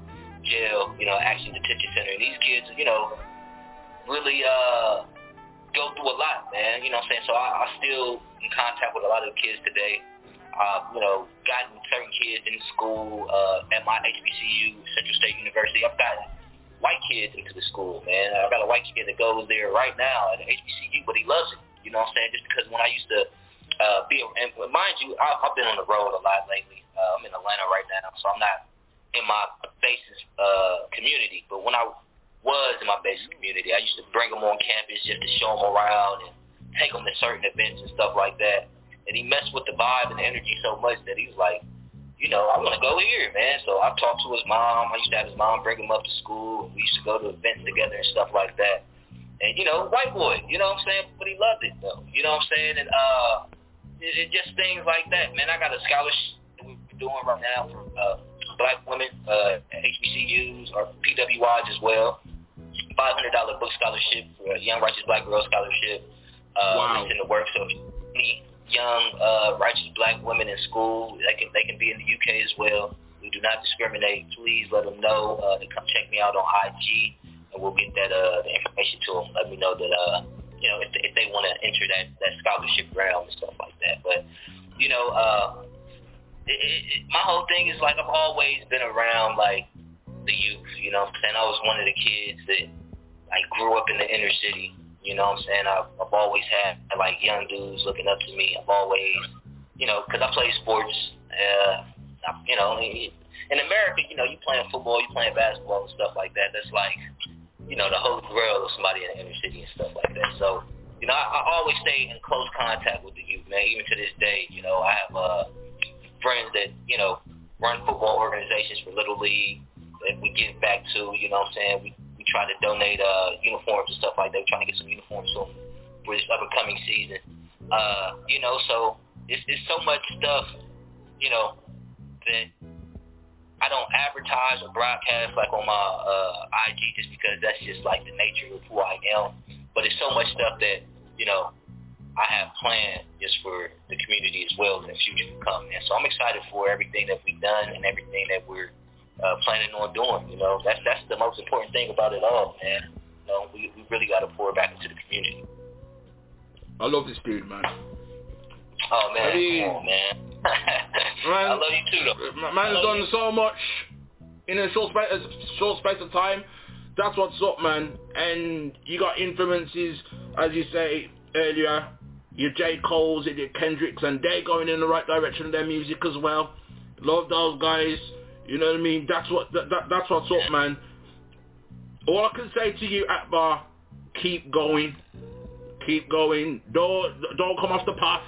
jail, you know, actually detention center. And these kids, you know, really uh, go through a lot, man. You know what I'm saying? So I, I still in contact with a lot of kids today. Uh, you know, gotten certain kids in school uh, at my HBCU, Central State University. I've gotten white kids into the school, man. I've got a white kid that goes there right now at HBCU, but he loves it. You know what I'm saying? Just because when I used to uh, be, and mind you, I, I've been on the road a lot lately. Uh, I'm in Atlanta right now, so I'm not in my basis uh, community. But when I was in my basic community, I used to bring them on campus just to show them around and take them to certain events and stuff like that. And he messed with the vibe and the energy so much that he was like, you know, I want to go here, man. So I talked to his mom. I used to have his mom bring him up to school. We used to go to events together and stuff like that. And, you know, white boy, you know what I'm saying? But he loved it, though. You know what I'm saying? And uh, it, it just things like that, man. I got a scholarship we're doing right now for uh, black women, uh, HBCUs or PWIs as well. $500 book scholarship for a Young Righteous Black Girl Scholarship. Uh, Wow. It's in the works. So any young uh, righteous black women in school, they can they can be in the UK as well. We do not discriminate. Please let them know uh, to come check me out on IG, and we'll get that uh, the information to them. Let me know that uh, you know if they, if they want to enter that that scholarship realm and stuff like that. But you know, uh, it, it, my whole thing is like I've always been around like the youth. You know what I'm saying? I was one of the kids that like grew up in the inner city. You know what I'm saying? I've, I've always had like young dudes looking up to me. I've always, you know, because I play sports. Uh, you know, in America, you know, you playing football, you playing basketball and stuff like that. That's like, you know, the holy grail of somebody in the inner city and stuff like that. So, you know, I, I always stay in close contact with the youth, man. Even to this day, you know, I have uh, friends that, you know, run football organizations for Little League that we give back to, you know what I'm saying? We we try to donate uh uniforms and stuff like that. We're trying to get some uniforms for, for this upcoming season. Uh, you know, so it's it's so much stuff, you know, that I don't advertise or broadcast like on my uh IG just because that's just like the nature of who I am. But it's so much stuff that, you know, I have planned just for the community as well in the future to come. And so I'm excited for everything that we've done and everything that we're uh, planning on doing. You know, that's that's the most important thing about it all, man. You know, we we really got to pour back into the community. I love this dude, man. Oh man, I mean- on, man. *laughs* Man, I love you too, though. Man has done so much in a short space, a short space of time. That's what's up, man. And you got influences, as you say earlier, your J. Cole's and your Kendricks, and they're going in the right direction of their music as well. Love those guys. You know what I mean? That's what that, that that's what's up, man. All I can say to you, Akbar, keep going, keep going. Don't don't come off the path.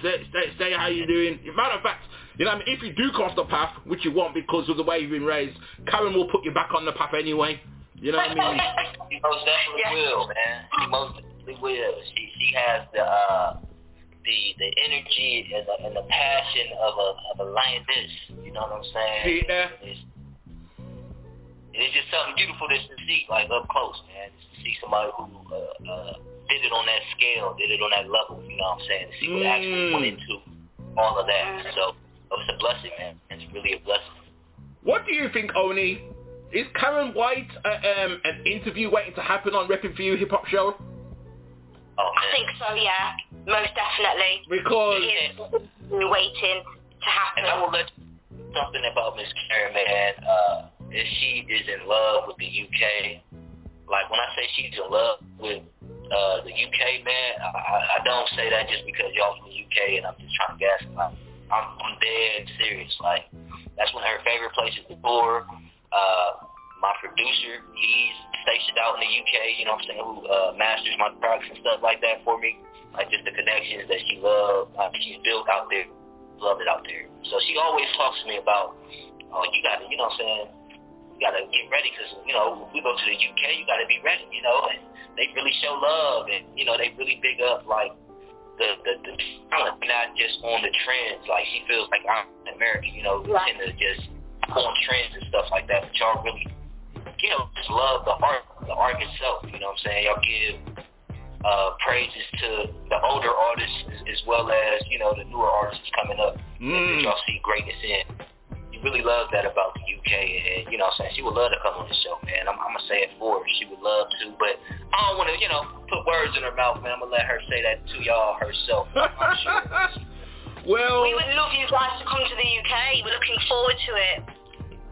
Stay, stay, stay how you're doing. Matter of fact, you know, what I mean, if you do come off the path, which you won't because of the way you've been raised, Karyn will put you back on the path anyway. You know what I mean? She most definitely will, man. She most definitely will. She she has the uh the the energy and the, and the passion of a of a lioness. You know what I'm saying? See there? It's, it's just something beautiful just to see, like up close, man. Just to see somebody who uh, uh, did it on that scale, did it on that level. You know what I'm saying? To see what actually went into all of that. So it's a blessing, man. It's really a blessing. What do you think, Oni? Is Karyn White uh, um, an interview waiting to happen on Repping For You Hip Hop Show? Oh, I think so, yeah. Most definitely. Because It is We're waiting to happen. And I will let something about Miss Karyn, man. Uh, is she is in love with the UK. Like when I say she's in love with uh, the UK, man, I, I don't say that just because y'all from the UK and I'm just trying to gas them out. I'm, I'm dead serious. Like that's one of her favorite places to tour. Uh, my producer, he's stationed out in the UK, you know what I'm saying, who uh, masters my products and stuff like that for me. Like just the connections that she loves, uh, she's built out there, love it out there. So she always talks to me about, oh, you got to, you know what I'm saying, you got to get ready because, you know, we go to the UK, you got to be ready, you know, and they really show love and, you know, they really big up, like, the, the, the talent, not just on the trends. Like, she feels like I'm American, you know, we tend to just on trends and stuff like that, but y'all really, you know, just love the art, the art itself, you know what I'm saying? Y'all give uh, praises to the older artists as, as well as, you know, the newer artists coming up that Mm. y'all see greatness in. You really love that about the UK, and, you you know what I'm saying, she would love to come on the show, man. I'm, I'm going to say it for her. She would love to, but I don't want to, you know, put words in her mouth, man. I'm going to let her say that to y'all herself. I'm sure. *laughs* well, We would love you guys to come to the UK. We're looking forward to it.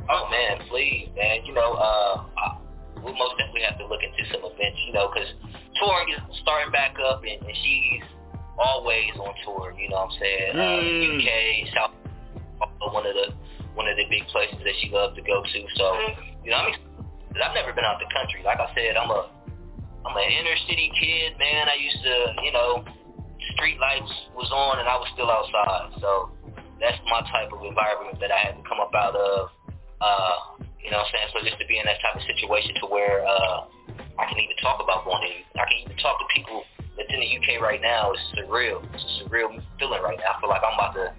Oh man, please, man. You know, uh, I- we'll most definitely have to look into some events, you know, because touring is starting back up, and, and she's always on tour. You know what I'm saying? Uh, Mm. UK, South, Africa, one of the one of the big places that she loves to go to. So, you know, I'm excited. I've never been out the country. Like I said, I'm a I'm an inner city kid, man. I used to, you know, street lights was on and I was still outside. So that's my type of environment that I had to come up out of. Uh, you know what I'm saying? So just to be in that type of situation to where uh, I can even talk about going to, I can even talk to people that's in the UK right now. It's surreal. It's a surreal feeling right now. I feel like I'm about to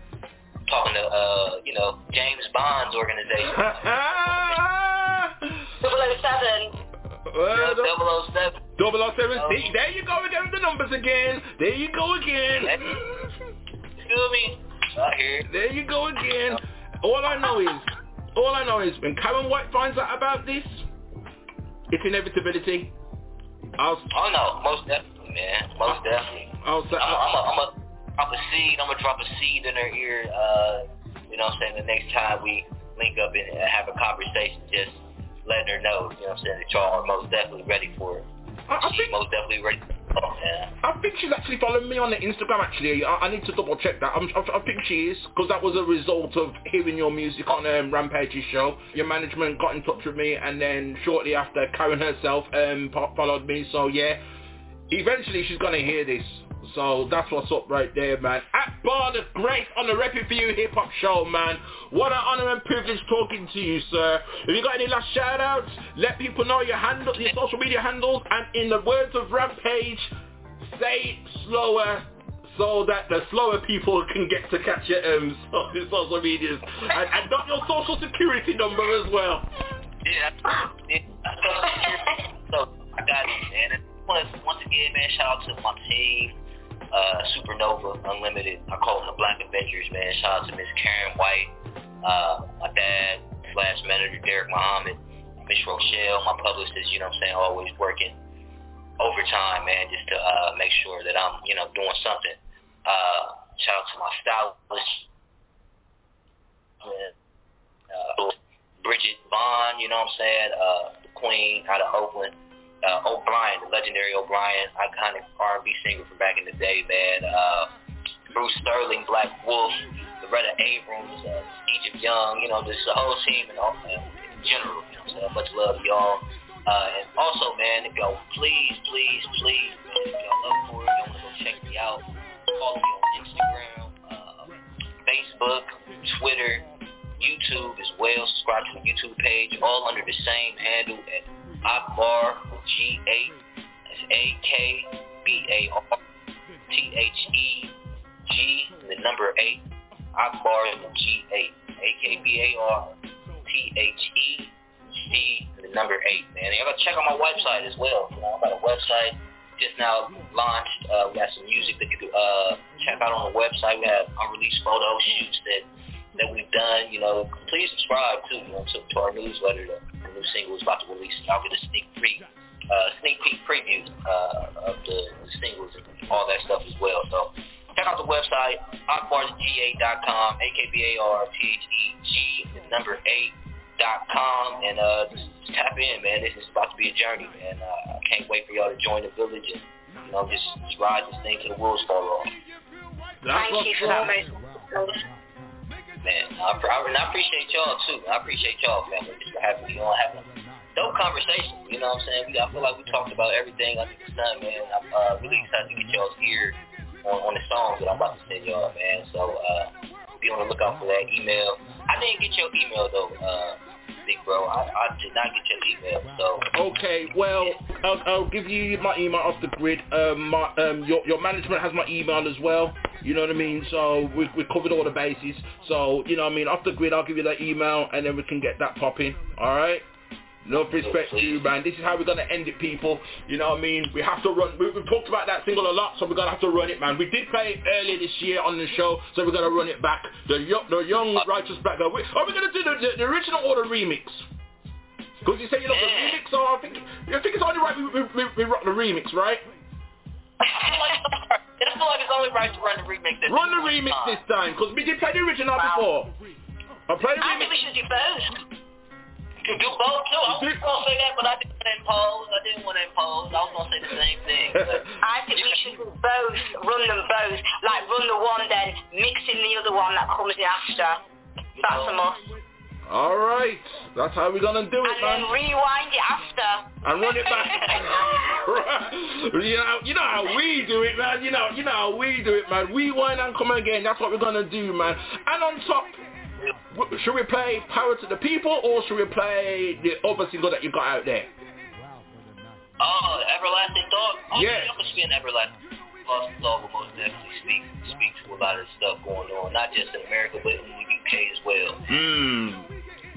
talking to, uh, you know, James Bond's organization. 007. *laughs* Well, Double O Seven. 007. See, there you go again with the numbers again. There you go again. *laughs* Feel me? Out here. There you go again. All I know is, all I know is when Karyn White finds out about this, it's inevitability. I'll, Oh no, most definitely, man. Most definitely. I'll say, I'm a, I'm a, I'm a drop a seed. I'm gonna drop a seed in her ear. Uh, you know what I'm saying? The next time we link up and have a conversation, just letting her know. You know what I'm saying? That y'all are most definitely ready for it. She's most definitely ready. Man. I think she's actually following me on the Instagram. Actually, I, I need to double check that. I'm, I, I think she is because that was a result of hearing your music on um, Rampage's show. Your management got in touch with me, and then shortly after, Karyn herself um, fo- followed me. So yeah, eventually she's gonna hear this. So that's what's up right there, man. Akbar the Great on the Repping For You Hip Hop Show, man. What an honor and privilege talking to you, sir. If you got any last shout outs? Let people know your handle, your social media handles, and in the words of Rampage, say it slower so that the slower people can get to catch your um, so- your *laughs* social medias. And, and got your social security number as well. Yeah. yeah. *laughs* so I got it, man. And once, once again, man, shout out to my team, uh, Supernova Unlimited. I call them the Black Avengers, man. Shout out to Miss Karyn White, uh, my dad slash manager Derek Muhammad, Miss Rochelle, my publicist. You know what I'm saying? Always working overtime, man, just to uh, make sure that I'm, you know, doing something. Uh, shout out to my stylist, uh, Bridget Vaughn, you know what I'm saying? Uh, the Queen out of Oakland. Uh, O'Bryan, the legendary O'Bryan, iconic R&B singer from back in the day, man. Uh, Bruce Sterling, Black Wolf, Loretta Abrams, uh, Egypt Young, you know, just the whole team and all, in general, you know what Much love, y'all. Uh, and also, man, if y'all please, please, please, man, if y'all up for it, y'all want to go check me out, follow me on Instagram, uh, Facebook, Twitter, YouTube as well. Subscribe to the YouTube page, all under the same handle at Akbar G8. That's A-K-B-A-R T-H-E-G, the number 8. Akbar G8. A-K-B-A-R T-H-E-G, the number 8, man. And y'all gotta check out my website as well. You know, I got a website just now launched. Uh, we got some music that you can uh, check out on the website. We have unreleased photo shoots that that we've done. You know, please subscribe too. You know, to, to our newsletter. New single is about to release. I'll get a sneak peek, uh, sneak peek preview uh, of the, the singles and all that stuff as well. So check out the website akbarsga.com, a k b a r t h e g the number eight dot com, and uh, just, just tap in, man. This is about to be a journey, man. Uh, I can't wait for y'all to join the village and you know just, just ride this thing to the wheels fall off. Thank you for that, mate. Man, I, I, I appreciate y'all too. I appreciate y'all, family. For having you on having dope conversation. You know what I'm saying? We, I feel like we talked about everything under the sun, man. I'm uh, really excited to get y'all's ear on, on the songs that I'm about to send y'all, man. So uh, be on the lookout for that email. I didn't get your email though, uh, bro. I, I did not get your email. So Okay, well, I'll, I'll give you my email off the grid. Um, my, um, your, your management has my email as well. You know what I mean? So we we covered all the bases. So you know what I mean? Off the grid, I'll give you that email, and then we can get that popping. All right? No respect to you, man. This is how we're gonna end it, people. You know what I mean? We have to run. We, we've talked about that single a lot, so we're gonna have to run it, man. We did play it earlier this year on the show, so we're gonna run it back. The young, the young righteous black. We- Are we gonna do the, the, the original or the remix? Because you say you love the remix, so I think I think it's only right we, we, we, we rock the remix, right? I feel like it's only right to run the remix. This Run the remix this time, because we did play the original before. I played the remix. I think we should do both. You do both too. I was gonna say that, but I didn't want to impose. I didn't want to impose. I was gonna say the same thing. *laughs* I think we should do both, run them both. Like run the one then, mix in the other one that comes in after. That's a must. All right, that's how we're gonna do it, And then man. rewind it after. And run it back. *laughs* *laughs* you know, you know how we do it, man. You know, you know how we do it, man. Rewind and come again. That's what we're gonna do, man. And on top, w- should we play "Power to the People" or should we play the other single that you got out there? oh, everlasting thought. Oh, Yeah. yeah, I'm an everlasting. Lost Love will most definitely speak speak to a lot of stuff going on, not just in America but in the UK as well. Hmm.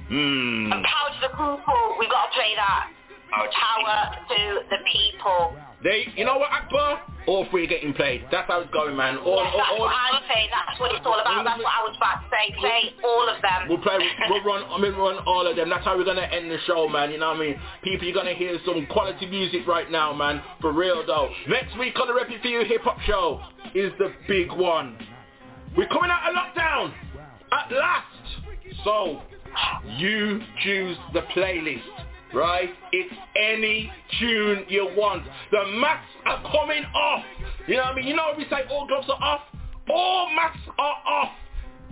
Hmm. Power to the people, we got to play that. Power to the people. They, you know what, Akbar? All three getting played. That's how it's going, man. All, Yes, all, that's all, what I'm saying. That's what it's all about. That's what I was about to say. Play all of them. We'll play, we'll run, I mean, run all of them. That's how we're gonna end the show, man. You know what I mean? People, you're gonna hear some quality music right now, man. For real though. Next week on the Rep For You Hip Hop Show is the big one. We're coming out of lockdown at last. So you choose the playlist. Right? It's any tune you want. The masks are coming off. You know what I mean? You know we say all gloves are off? All masks are off.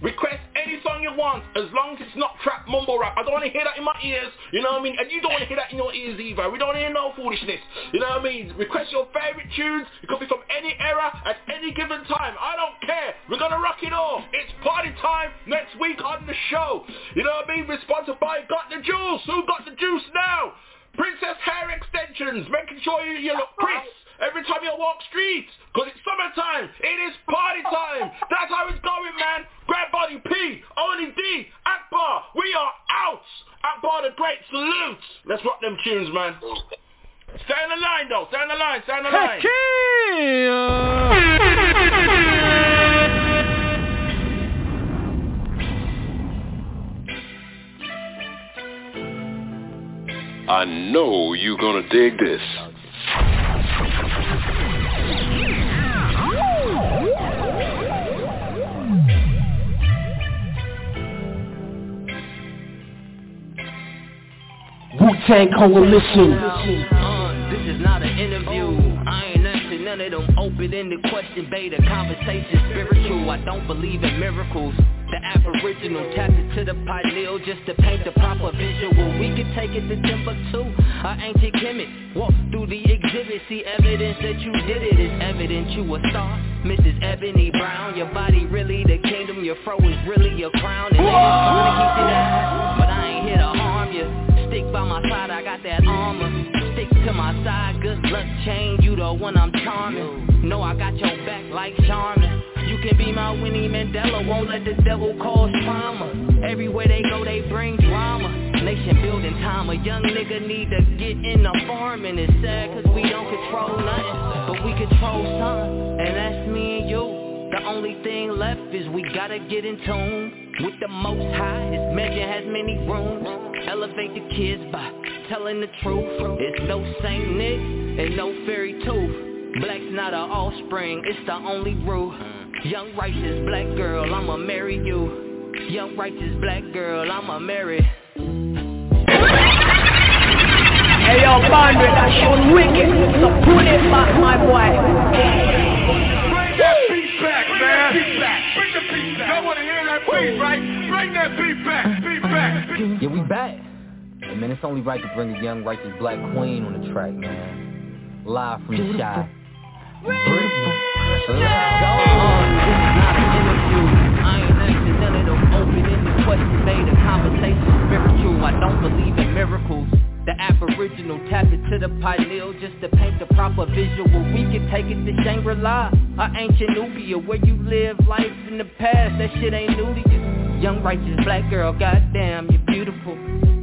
Request any song you want as long as it's not trap mumble rap. I don't want to hear that in my ears. You know what I mean? And you don't want to hear that in your ears either. We don't hear no foolishness. You know what I mean? Request your favorite tunes. It could be from any era at any given time. I don't care. We're going to rock it off. It's party time next week on the show. You know what I mean? We're sponsored by Got the Juice. Who got the juice now? Princess Hair Extensions. Making sure you, you look crisp every time you walk streets. Because it's summertime. It is party time. That's how it's going, man. Grab Body P, Oni D, Akbar. We are out. Akbar the Great. Salute. Let's rock them tunes, man. Stay on the line, though. Stay on the line. Stay on the line. I know you're gonna dig this. Wu-Tang Coalition. Uh, this is not an interview. I ain't answering none of them open-ended question beta conversation spiritual. I don't believe in miracles. The aboriginal tapped into the pineal just to paint the proper visual. We could take it to Timbuktu, our ancient chemist. Walk through the exhibit, see evidence that you did it. It's evident you a star, Mrs. Ebony Brown. Your body really the kingdom, your fro is really your crown. And niggas trying to keep down, by my side, I got that armor. Stick to my side, good luck chain, you the one I'm charming. Know I got your back like charming. You can be my Winnie Mandela, won't let the devil cause trauma. Everywhere they go, they bring drama. Nation building time, a young nigga need to get in the farm And It's sad cause we don't control nothing, but we control something, and that's me and you. The only thing left is we gotta get in tune with the most high. This mansion has many rooms. Elevate the kids by telling the truth. It's no Saint Nick and no fairy tooth. Black's not an offspring, it's the only rule. Young righteous black girl, I'ma marry you. Young righteous black girl, I'ma marry. Hey yo, Bandit, that shit wicked. So pull it back, my boy. Bring that beat back, man. Beat back. Bring the beat back. Y'all want to hear that beat, right? Bring that beat back. Beat back. Yeah, we back. Hey, man, it's only right to bring a young righteous black queen on the track, man. Live from the shy. I ain't answering none of them open-ended questions made a conversation spiritual. I don't believe in miracles. The aboriginal tap into the pineal just to paint the proper visual. We can take it to Shangri-La, or ancient Nubia, where you live life in the past. That shit ain't new to you. Young righteous black girl, goddamn, you're beautiful.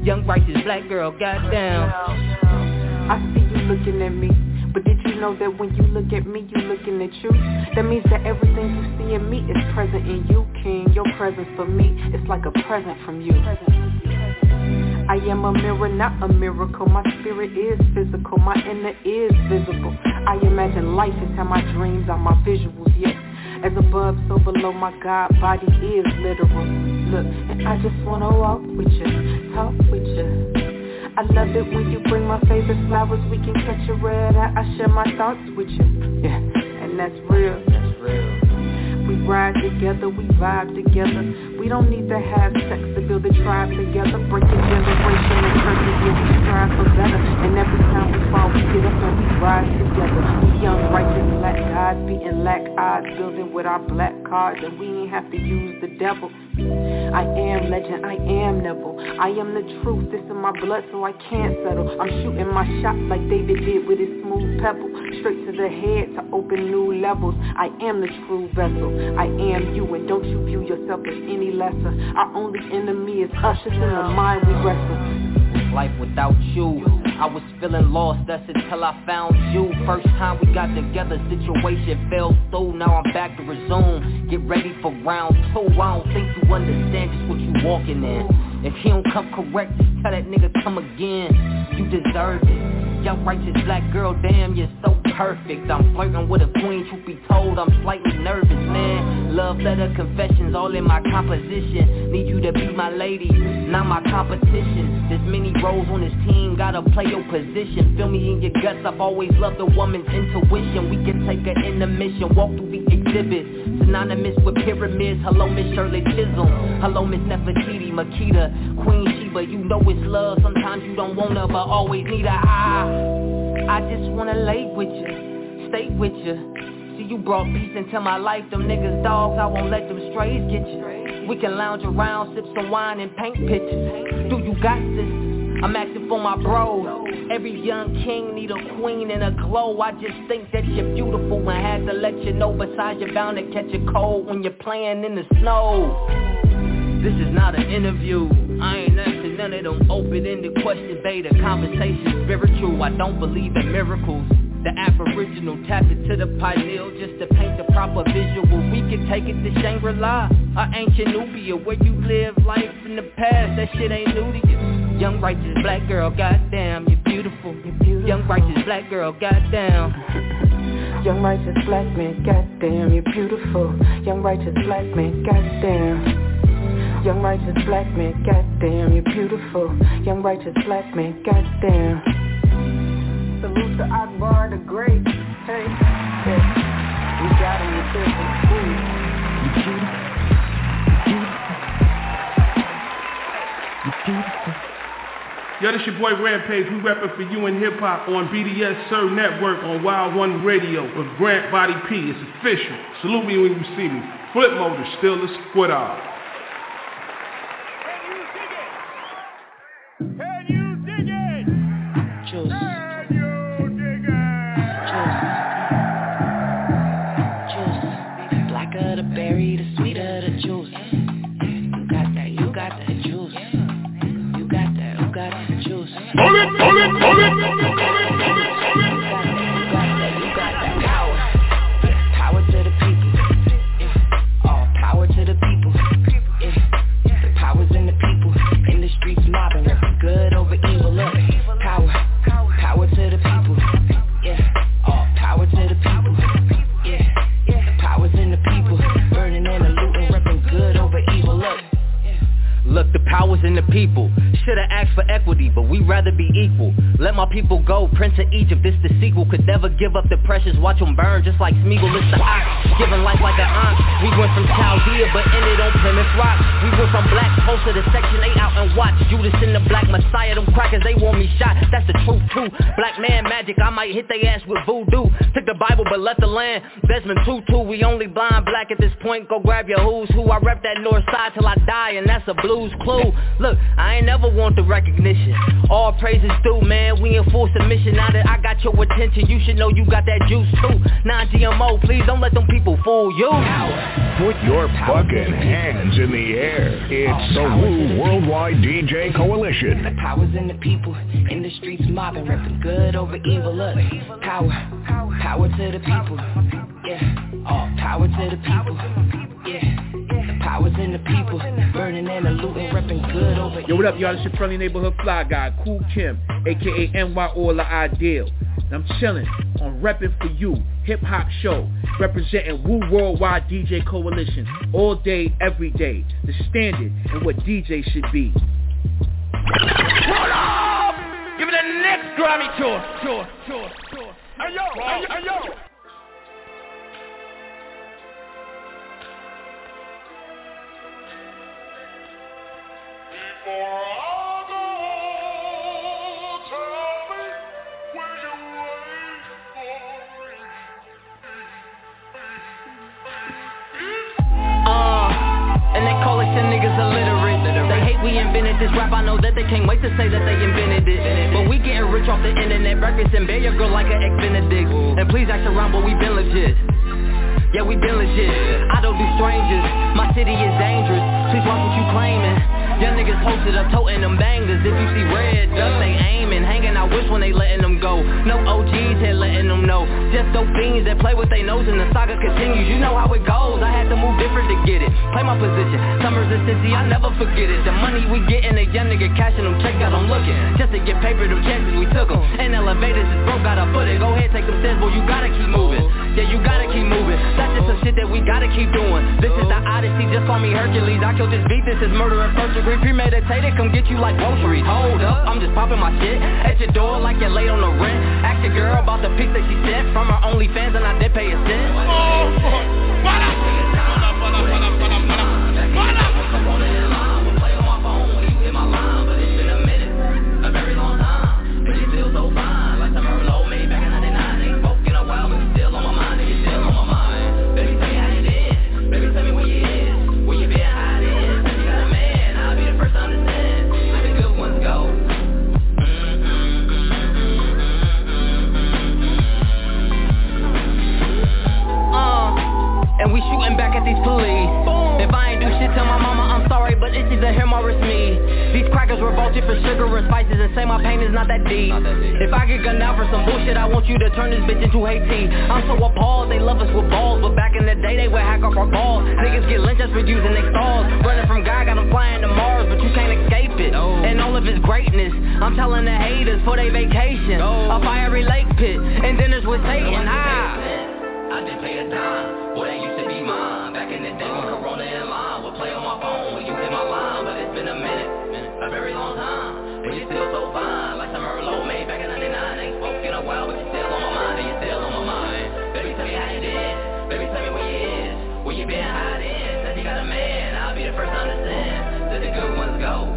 Young righteous black girl, goddamn. I see you looking at me. But did you know that when you look at me, you looking at you? That means that everything you see in me is present in you, King. Your presence for me is like a present from you. I am a mirror, not a miracle. My spirit is physical, my inner is visible. I imagine life is how my dreams are my visuals, yes. As above, so below my God body is literal. Look, and I just wanna walk with you, talk with you. I love it when you bring my favorite flowers. We can catch a red eye. I share my thoughts with you. Yeah, and that's real. That's real. We ride together, we vibe together. We don't need to have sex to build a tribe together. Breaking generational curses, yeah, we strive for better. And every time we fall, we get up and we rise together. We young, righteous, black guys, beating lack odds, building with our black cards, and we ain't have to use the devil. I am legend, I am Neville. I am the truth, this in my blood, so I can't settle. I'm shooting my shot like David did with his smooth pebble. Straight to the head to open new levels. I am the true vessel. I am you, and don't you view yourself as any lesser. Our only enemy is us, it's in the mind we wrestle. Life without you, I was feeling lost, that's until I found you. First time we got together, situation fell through. Now I'm back to resume, get ready for round two. I don't think you understand just what you walking in. If he don't come correct, just tell that nigga come again. You deserve it Young righteous black girl, damn, you're so perfect. I'm flirting with a queen, truth be told, I'm slightly nervous, man. Love letter confessions, all in my composition. Need you to be my lady, not my competition. There's many roles on this team, gotta play your position. Feel me in your guts, I've always loved a woman's intuition. We can take her in the mission, walk through the exhibits. Synonymous with pyramids, hello Miss Shirley Chisholm. Hello Miss Nefertiti, Makeda, Queen Sheba. You know it's love, sometimes you don't want her but always need her I, I just wanna lay with you, stay with you See you brought peace into my life, them niggas dogs, I won't let them strays get you We can lounge around, sip some wine and paint pictures Do you got this? I'm asking for my bros. Every young king need a queen and a glow. I just think that you're beautiful and had to let you know. Besides, you're bound to catch a cold when you're playing in the snow. This is not an interview. I ain't none of them open-ended questions. They the conversation spiritual. I don't believe in miracles. The aboriginal tap into the pineal just to paint the proper visual. We can take it to Shangri-La or ancient Nubia where you live life in the past. That shit ain't new to you. Young righteous black girl, goddamn, you're beautiful. You're beautiful. Young righteous black girl, goddamn. Young righteous black man, goddamn, you're beautiful. Young righteous black man, goddamn. Young righteous black man, goddamn, you're beautiful. Young righteous black man, goddamn. Salute to Akbar the Great. Hey, hey. We got him with this. Ooh. You beautiful. You beautiful. Yo, this your boy Rampage. We reppin' for you in hip hop on BDS Sir Network on Wild One Radio with Grant Body P. It's official. Salute me when you see me. Flip motor, still the squid out. Can you dig it? Juice. Can you dig it? Juice. Blacker the berry, the sweeter the juice. You got that, you got that juice. You got that, you got that juice. Hold it, hold it, hold it, power's in the people. Should've asked for equity, but we rather be equal. Let my people go, Prince of Egypt, this the sequel. Could never give up the precious, watch them burn just like Smeagol. It's the ox, giving life like an aunt. We went from Chaldea, but ended on Plymouth Rock. We went from Black Tulsa to the Section 8 out and watch. Judas in the Black Messiah, them crackers, they want me shot. That's the truth too. Black man magic, I might hit they ass with voodoo. Took the Bible, but left the land. Desmond Tutu, we only blind black at this point. Go grab your who's who. I rep that north side till I die, and that's a blues clue. Look, I ain't never want the recognition. All praises due, man. We in full submission. Now that I got your attention, you should know you got that juice too. Non-GMO, please don't let them people fool you. Put your fucking hands in the air. It's the Wu Worldwide DJ Coalition. The power's in the people, in the streets mobbing, repping good over evil. Look, power, power to the people. Yeah, all power to the people. Yeah, the in the people, burning and looting, repping good over Yo, what up, y'all? It's your friendly neighborhood fly guy, Cool Kim, aka NY Orla Ideal. And I'm chilling on Reppin' For You, hip hop show, representing Wu Worldwide DJ Coalition, all day, every day, the standard and what DJ should be. Hold up! Give me the next Grammy tour, tour, tour, tour. Hey yo, hey yo, hey yo. Yeah, we been legit. I don't do strangers. My city is dangerous. Please watch what you claiming. Young niggas posted up toting them bangers. If you see red dust, they aiming. Hanging out wish when they letting them go. No OGs here letting them know. Just dope fiends that play with their nose and the saga continues. You know how it goes. I had to move different to get it. Play my position. Summers and Cincy, I never forget it. The money we getting, a young nigga cashing them checks out, I'm looking. Just to get paper, them chances we took them. And elevators is broke, gotta put it. Go ahead, take them steps, boy, you gotta keep moving. Yeah, you gotta keep moving. That's just some shit that we gotta keep doing. This is the Odyssey, just call me Hercules. I killed this beat, this is murder and first degree. Premeditated, come get you like groceries. Hold up, I'm just popping my shit. At your door like you're late on the rent. Ask your girl about the pics that she sent from her OnlyFans and I did pay a cent. Oh, Uh, sorry, but it's either him or it's me. These crackers revolted for sugar and spices and say my pain is not that deep. If I get gunned out for some bullshit, I want you to turn this bitch into Haiti. I'm so appalled, they love us with balls, but back in the day they would hack off our balls. Niggas get lynched just for using their stalls. Running from God, got them flying to Mars, but you can't escape it. And all of his greatness, I'm telling the haters for their vacation. A fiery lake pit, and dinners with Satan. Ah. I did pay a dime. Boy, that used to be mine. Back in the day when Corona and line still so fine. Like some Merlot made back in 99. Ain't spoke in a while, but you still on my mind. And you still on my mind. Baby, tell me how you did. Baby, tell me where you is. Where you been hiding? Said you got a man. I'll be the first to understand. Said the good ones go.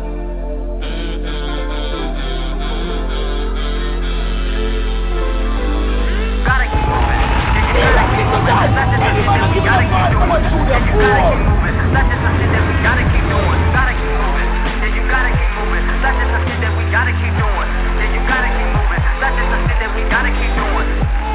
Gotta keep moving. You gotta keep moving. That's just the that we gotta keep doing. Gotta keep moving. That's gotta keep. Gotta keep moving. You gotta keep moving. That's just gotta keep doing. Yeah, you gotta keep moving. That's just the shit that we gotta keep doing.